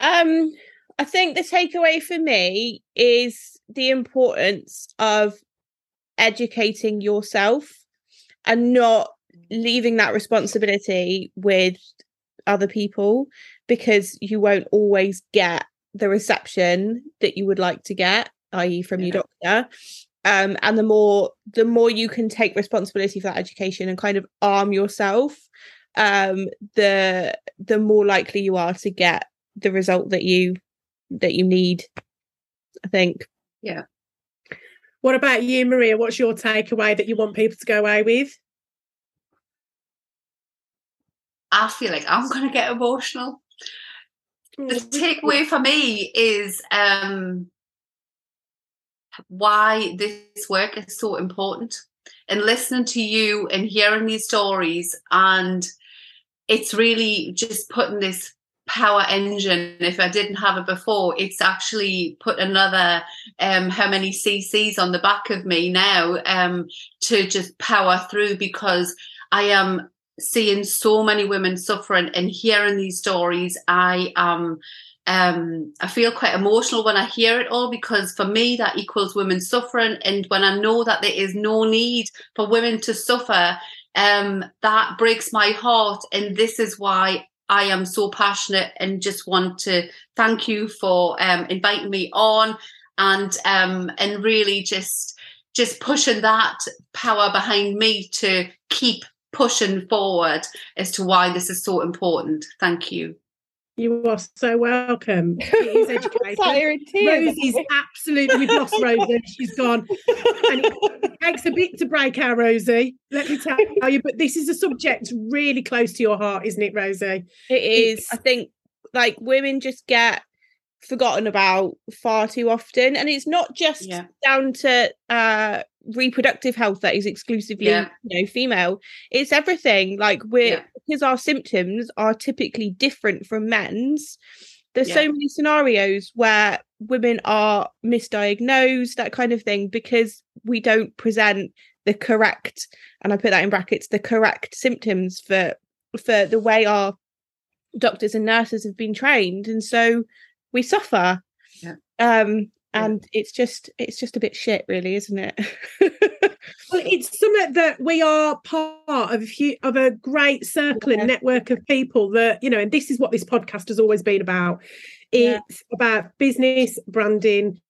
Um, I think the takeaway for me is the importance of educating yourself and not leaving that responsibility with other people because you won't always get the reception that you would like to get, i.e., from your doctor. Um, and the more the more you can take responsibility for that education and kind of arm yourself, um, the the more likely you are to get the result that you that you need i think Yeah. what about you maria what's your takeaway that you want people to go away with I feel like I'm going to get emotional. the takeaway for me is um why this work is so important and listening to you and hearing these stories and it's really just putting this power engine if i didn't have it before it's actually put another um how many cc's on the back of me now um to just power through because i am seeing so many women suffering and hearing these stories i am um, I feel quite emotional when I hear it all because for me that equals women suffering, and when I know that there is no need for women to suffer, um, that breaks my heart, and this is why I am so passionate and just want to thank you for um, inviting me on and um, and really just just pushing that power behind me to keep pushing forward as to why this is so important. Thank you. you are so welcome it is education Sat here in tears. Rosie's absolutely we've lost Rosie. She's gone. And it takes a bit to break our Rosie, let me tell you. But this is a subject really close to your heart, isn't it, Rosie? It is. It's- I think like women just get forgotten about far too often, and it's not just Yeah. down to uh reproductive health that is exclusively Yeah. you know female. It's everything. Like we're Yeah. because our symptoms are typically different from men's. There's Yeah. so many scenarios where women are misdiagnosed, that kind of thing, because we don't present the correct, and I put that in brackets, the correct symptoms for for the way our doctors and nurses have been trained and so we suffer Yeah. um. And it's just it's just a bit shit really isn't it Well, it's something that we are part of a few, of a great circle Yeah. and network of people that you know, and this is what this podcast has always been about. Yeah. It's about business, branding,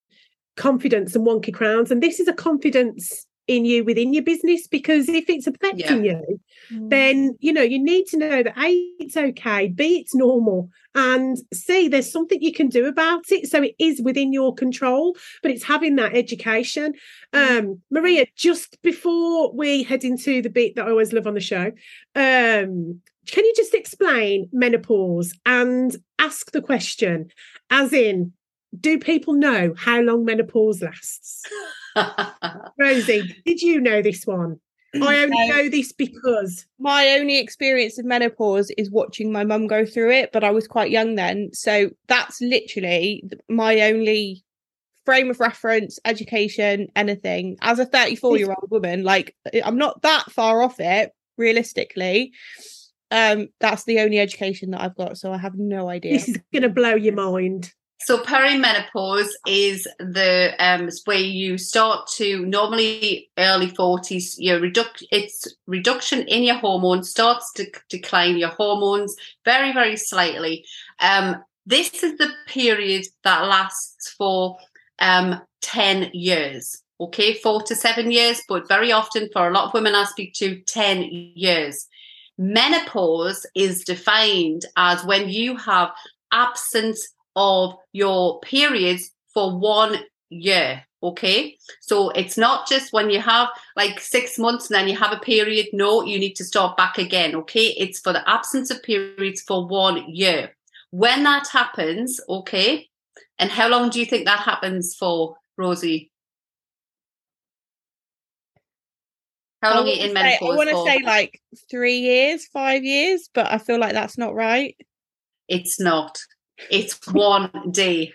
confidence, and wonky crowns. And this is a confidence in you within your business because if it's affecting you, then mm. you know you need to know that a it's okay b it's normal and see there's something you can do about it. So it is within your control but it's having that education. Um maria just before we head into the bit that i always love on the show um can you just explain menopause and ask the question as in do people know how long menopause lasts? Rosie did you know this one i only No. know this because my only experience of menopause is watching my mum go through it but i was quite young then so that's literally my only frame of reference, education, anything. As a 34 year old woman, like I'm not that far off it realistically. Um, that's the only education that I've got, so I have no idea. This is going to blow your mind. So perimenopause is the um where you start to normally early 40s your reduc it's reduction in your hormones starts to decline your hormones very very slightly. Um this is the period that lasts for um 10 years. Okay, 4 to 7 years, but very often for a lot of women I speak to 10 years. Menopause is defined as when you have absence of your periods for one year. Okay. So it's not just when you have like six months and then you have a period. No, you need to start back again. Okay. It's for the absence of periods for one year. When that happens, okay. And how long do you think that happens for, Rosie? How long are you in menopause? I want to say like three years, five years, but I feel like that's not right. It's not. It's one day.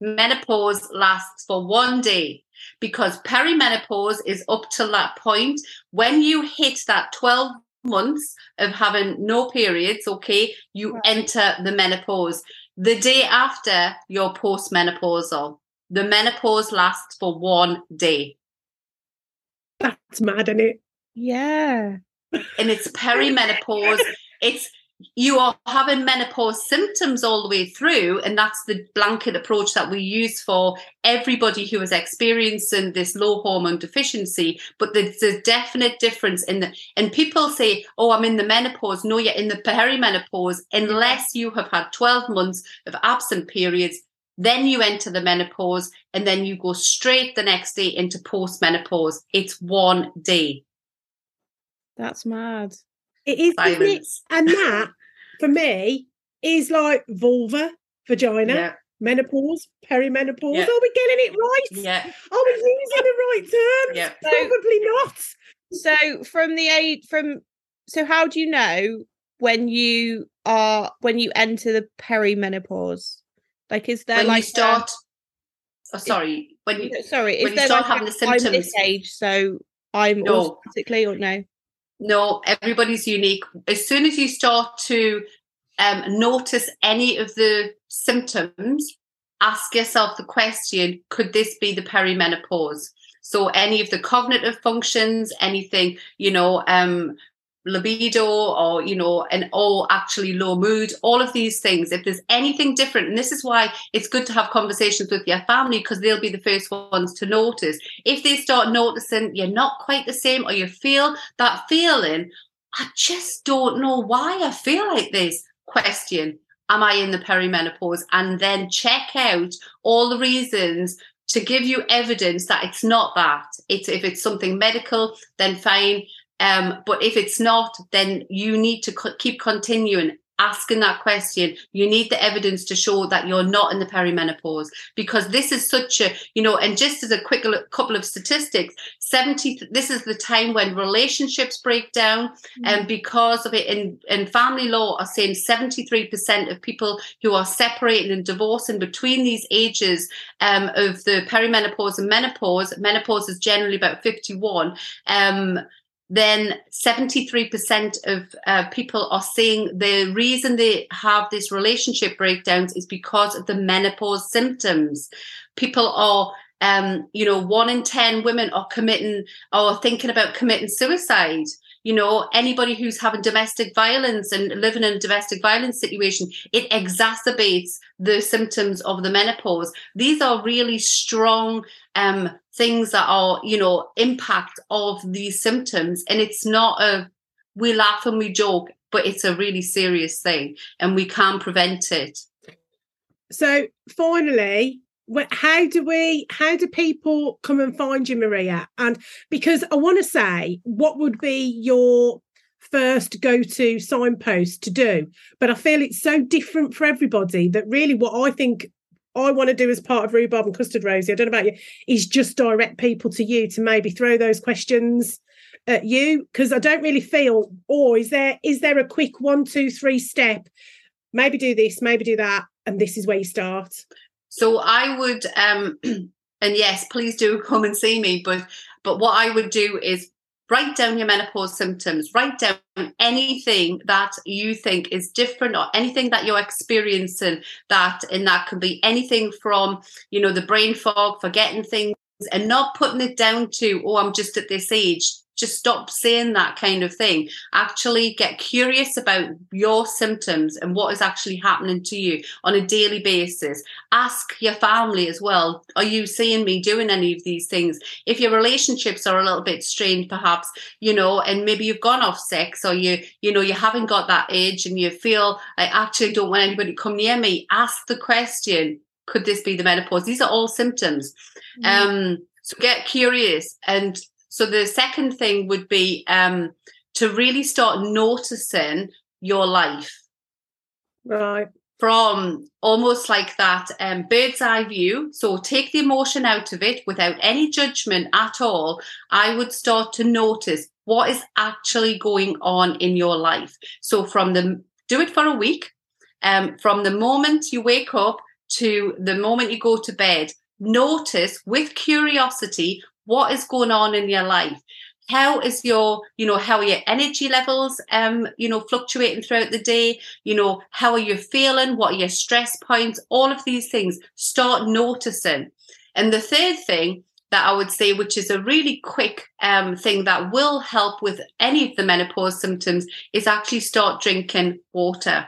Menopause lasts for one day because perimenopause is up to that point. When you hit that 12 months of having no periods, okay, you right. enter the menopause. The day after you're postmenopausal. The menopause lasts for one day. That's mad, isn't it? Yeah. And it's perimenopause. it's you are having menopause symptoms all the way through and that's the blanket approach that we use for everybody who is experiencing this low hormone deficiency. But there's a definite difference in the and people say oh i'm in the menopause. No you're in the perimenopause. Unless you have had 12 months of absent periods then you enter the menopause and then you go straight the next day into postmenopause. It's one day. That's mad it is, it? And that, for me, is like vulva, vagina, yeah. menopause, perimenopause. Yeah. Are we getting it right? Yeah. Are we using the right terms? Yeah. Probably not. So from the age from so how do you know when you are when you enter the perimenopause? Like is there when like you start a, oh, sorry, when you sorry, is when you start like having the symptoms I'm this age, so I'm no. automatically or no? No, everybody's unique. As soon as you start to um, notice any of the symptoms, ask yourself the question could this be the perimenopause? So, any of the cognitive functions, anything, you know, um, libido or you know and or actually low mood all of these things. If there's anything different and this is why it's good to have conversations with your family because they'll be the first ones to notice. If they start noticing you're not quite the same or you feel that feeling i just don't know why i feel like this question. Am i in the perimenopause? And then check out all the reasons to give you evidence that it's not that. It's if it's something medical then fine um, but if it's not, then you need to co- keep continuing asking that question. You need the evidence to show that you're not in the perimenopause because this is such a, you know, and just as a quick couple of statistics, 70, this is the time when relationships break down. Mm-hmm. And because of it in, in family law are saying 73% of people who are separating and divorcing between these ages um, of the perimenopause and menopause, menopause is generally about 51. Um, then 73% of uh, people are saying the reason they have this relationship breakdowns is because of the menopause symptoms. People are, um, you know, one in 10 women are committing or thinking about committing suicide you know anybody who's having domestic violence and living in a domestic violence situation it exacerbates the symptoms of the menopause. These are really strong um, things that are you know impact of these symptoms. And it's not a we laugh and we joke but it's a really serious thing and we can prevent it. So finally how do we how do people come and find you maria? And because i want to say what would be your first go-to signpost to do? But i feel it's so different for everybody that really what i think i want to do as part of rhubarb and custard rosie i don't know about you is just direct people to you to maybe throw those questions at you because i don't really feel or oh, is there is there a quick one two three step? Maybe do this maybe do that and this is where you start so I would um and yes, please do come and see me. But but what I would do is write down your menopause symptoms, write down anything that you think is different or anything that you're experiencing that and that can be anything from, you know, the brain fog, forgetting things and not putting it down to, oh, I'm just at this age just stop saying that kind of thing. Actually, get curious about your symptoms and what is actually happening to you on a daily basis. Ask your family as well Are you seeing me doing any of these things? If your relationships are a little bit strained, perhaps, you know, and maybe you've gone off sex or you, you know, you haven't got that age and you feel I actually don't want anybody to come near me, ask the question could this be the menopause? These are all symptoms. Mm. Um, so get curious and so the second thing would be um, to really start noticing your life. Right. From almost like that um, bird's eye view. So take the emotion out of it without any judgment at all. I would start to notice what is actually going on in your life. So from the do it for a week. Um, from the moment you wake up to the moment you go to bed, notice with curiosity what is going on in your life. How is your you know how are your energy levels um you know fluctuating throughout the day? You know how are you feeling? What are your stress points? All of these things. Start noticing. And the third thing that I would say, which is a really quick um, thing that will help with any of the menopause symptoms, is actually start drinking water.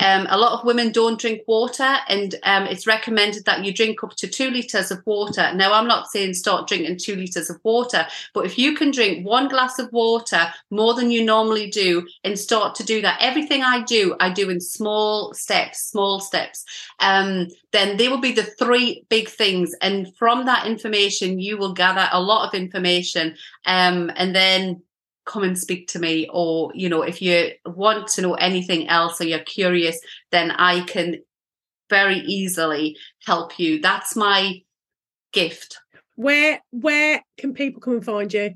Um, a lot of women don't drink water, and um, it's recommended that you drink up to two liters of water. Now, I'm not saying start drinking two liters of water, but if you can drink one glass of water more than you normally do and start to do that, everything I do, I do in small steps, small steps. Um, then they will be the three big things. And from that information, you will gather a lot of information. Um, and then come and speak to me or you know if you want to know anything else or you're curious then i can very easily help you. That's my gift. Where where can people come and find you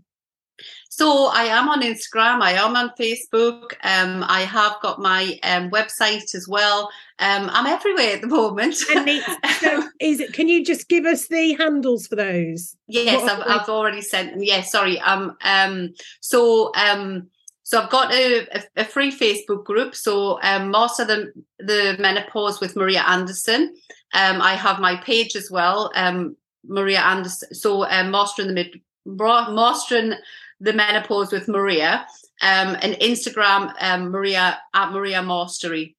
so I am on Instagram, I am on Facebook, um, I have got my um, website as well. Um, I'm everywhere at the moment. and so is it? Can you just give us the handles for those? Yes, I've, I've, already sent them. Yes, sorry. Um, um, so um, so I've got a, a, a free Facebook group. So um, Master the the Menopause with Maria Anderson. Um, I have my page as well. Um, Maria Anderson. So um, Mastering the Mid Mastering the menopause with Maria, um, and Instagram um, Maria at Maria Mastery.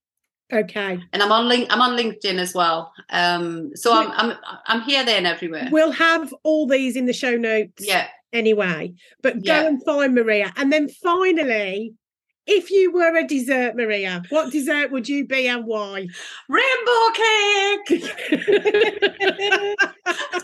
Okay. And I'm on link. I'm on LinkedIn as well. Um, so I'm I'm I'm here, there, and everywhere. We'll have all these in the show notes. Yeah. Anyway, but go yeah. and find Maria, and then finally, if you were a dessert, Maria, what dessert would you be and why? Rainbow cake.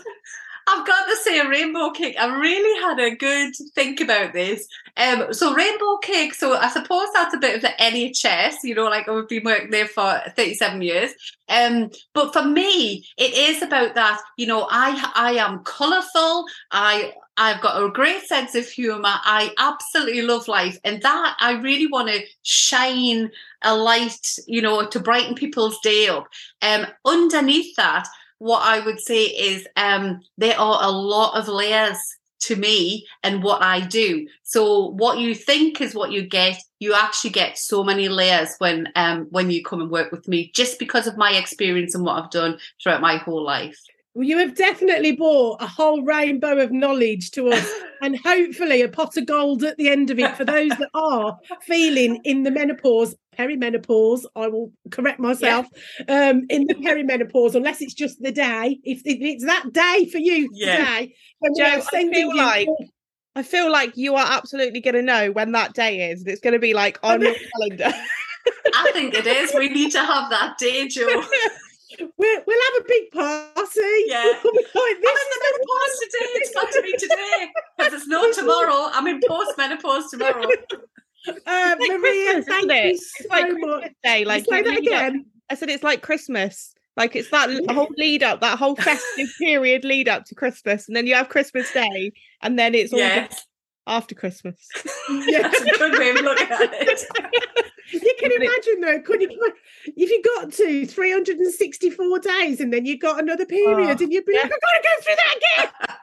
I've got to say, rainbow cake. I really had a good think about this. Um, so rainbow cake. So I suppose that's a bit of the NHS. You know, like I've been working there for thirty-seven years. Um, but for me, it is about that. You know, I I am colourful. I I've got a great sense of humour. I absolutely love life, and that I really want to shine a light. You know, to brighten people's day up. Um, underneath that, what I would say is um, there are a lot of layers to me and what I do. So what you think is what you get. You actually get so many layers when um, when you come and work with me, just because of my experience and what I've done throughout my whole life. Well, you have definitely brought a whole rainbow of knowledge to us, and hopefully a pot of gold at the end of it for those that are feeling in the menopause, perimenopause. I will correct myself yeah. um, in the perimenopause, unless it's just the day. If, if it's that day for you yeah. today, Jo, I feel like. I feel like you are absolutely going to know when that day is. It's going to be like on your calendar. I think it is. We need to have that day, Jo. We'll, we'll have a big party. Yeah. like, I'm in the menopause today. It's got to be today because it's no tomorrow. I'm in post menopause tomorrow. Uh, Maria, thank it? you so like much. Day, like say that again. Up. I said it's like Christmas. Like it's that whole lead up, that whole festive period lead up to Christmas, and then you have Christmas Day, and then it's all yes. after Christmas. a good way of looking at it. You can imagine though, couldn't you? If you got to 364 days and then you got another period Oh, and you'd be yeah. like, I've got to go through that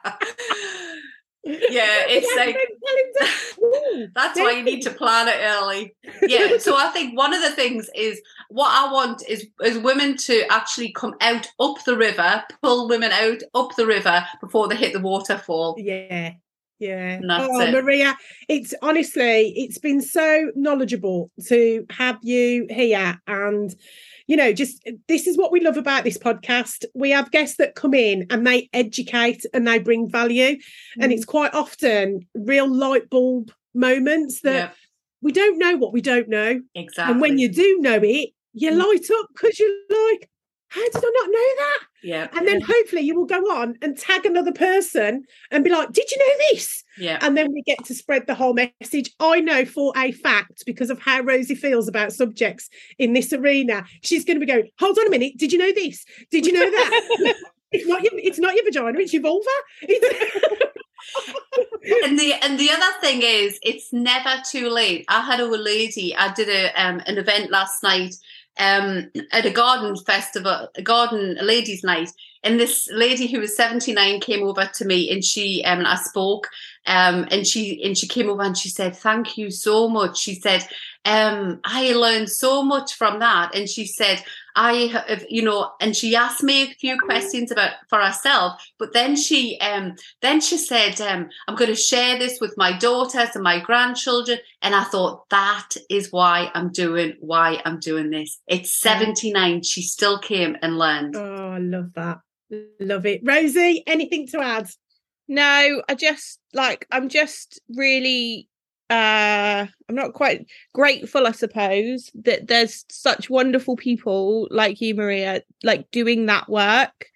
again. yeah, it's like then tell him to- That's why you need to plan it early. Yeah. So I think one of the things is what I want is is women to actually come out up the river, pull women out up the river before they hit the waterfall. Yeah. Yeah. Oh, it. Maria, it's honestly, it's been so knowledgeable to have you here. And, you know, just this is what we love about this podcast. We have guests that come in and they educate and they bring value. And Mm. it's quite often real light bulb moments that Yeah, we don't know what we don't know. exactly. And when you do know it, you Mm. light up because you're like, how did I not know that? yeah, And then hopefully you will go on and tag another person and be like, did you know this? yeah, And then we get to spread the whole message. I know for a fact, because of how Rosie feels about subjects in this arena, she's going to be going, hold on a minute, did you know this? Did you know that? it's not your it's not your vagina, it's your vulva. It's- and the and the other thing is it's never too late i had a lady i did a um, an event last night um at a garden festival a garden a ladies night and this lady who was 79 came over to me and she um i spoke um and she and she came over and she said thank you so much. She said um i learned so much from that and she said I have, you know, and she asked me a few questions about for herself, but then she, um, then she said, um, I'm going to share this with my daughters and my grandchildren. And I thought that is why I'm doing, why I'm doing this. It's 79. She still came and learned. oh, I love that. Love it. Rosie, anything to add? No, I just like I'm just really uh I'm not quite grateful, I suppose, that there's such wonderful people like you, Maria, like doing that work.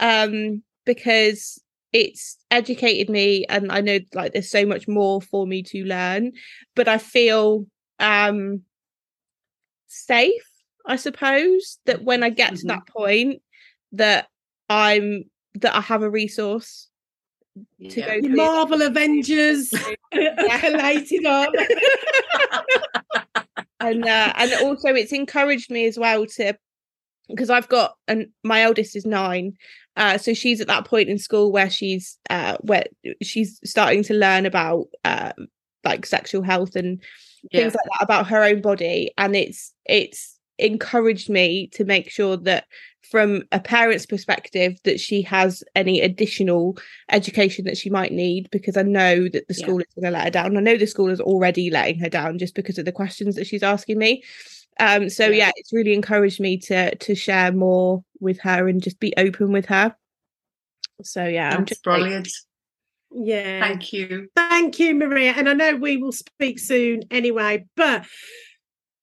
Um, because it's educated me and I know like there's so much more for me to learn, but I feel um safe, I suppose, that when I get to Mhm. that point that I'm that I have a resource to Yeah. go Your through. Marvel Avengers collated up. and uh, and also it's encouraged me as well to because I've got and my eldest is nine, uh, so she's at that point in school where she's uh, where she's starting to learn about uh, like sexual health and Yeah. things like that about her own body, and it's it's encouraged me to make sure that from a parent's perspective that she has any additional education that she might need because I know that the Yeah. school is going to let her down. I know the school is already letting her down just because of the questions that she's asking me. Um, so Yeah. yeah, it's really encouraged me to to share more with her and just be open with her. So yeah, I'm That's just like, brilliant. Yeah. Thank you. Thank you, Maria. And I know we will speak soon anyway, but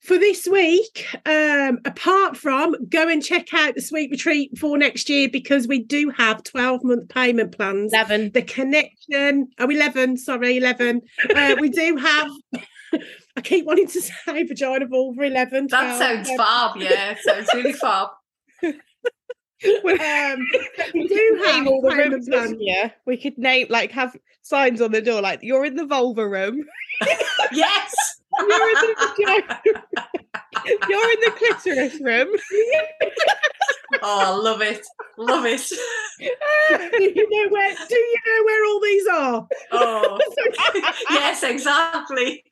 for this week, um, apart from go and check out the sweet retreat for next year because we do have 12 month payment plans. Eleven. The connection, oh, 11, sorry, 11. Uh, we do have, I keep wanting to say vagina vulva 11. That 12, sounds um, fab. Yeah, sounds really fab. Um, we do have all the payment rooms plans. this. We could name like have signs on the door like you're in the vulva room. Yes. You're in the you're in the clitoris room. Oh, I love it. Love it. do you know where do you know where all these are? Oh, yes, exactly.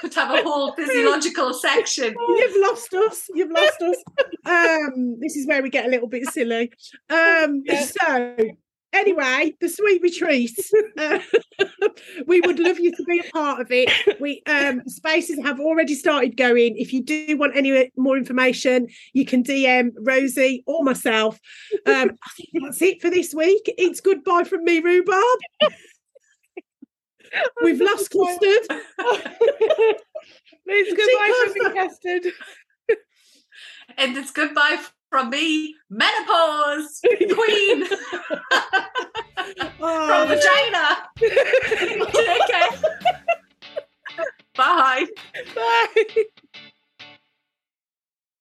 Could have a whole physiological section. You've lost us. You've lost us. Um, this is where we get a little bit silly. Um, so anyway, the sweet retreat. Uh, we would love you to be a part of it. We um spaces have already started going. If you do want any more information, you can DM Rosie or myself. Um, I think that's it for this week. It's goodbye from me, rhubarb. We've lost custard. It's goodbye from me, custard. And it's goodbye from me, menopause queen Oh, from vagina. Take care. Bye. Bye.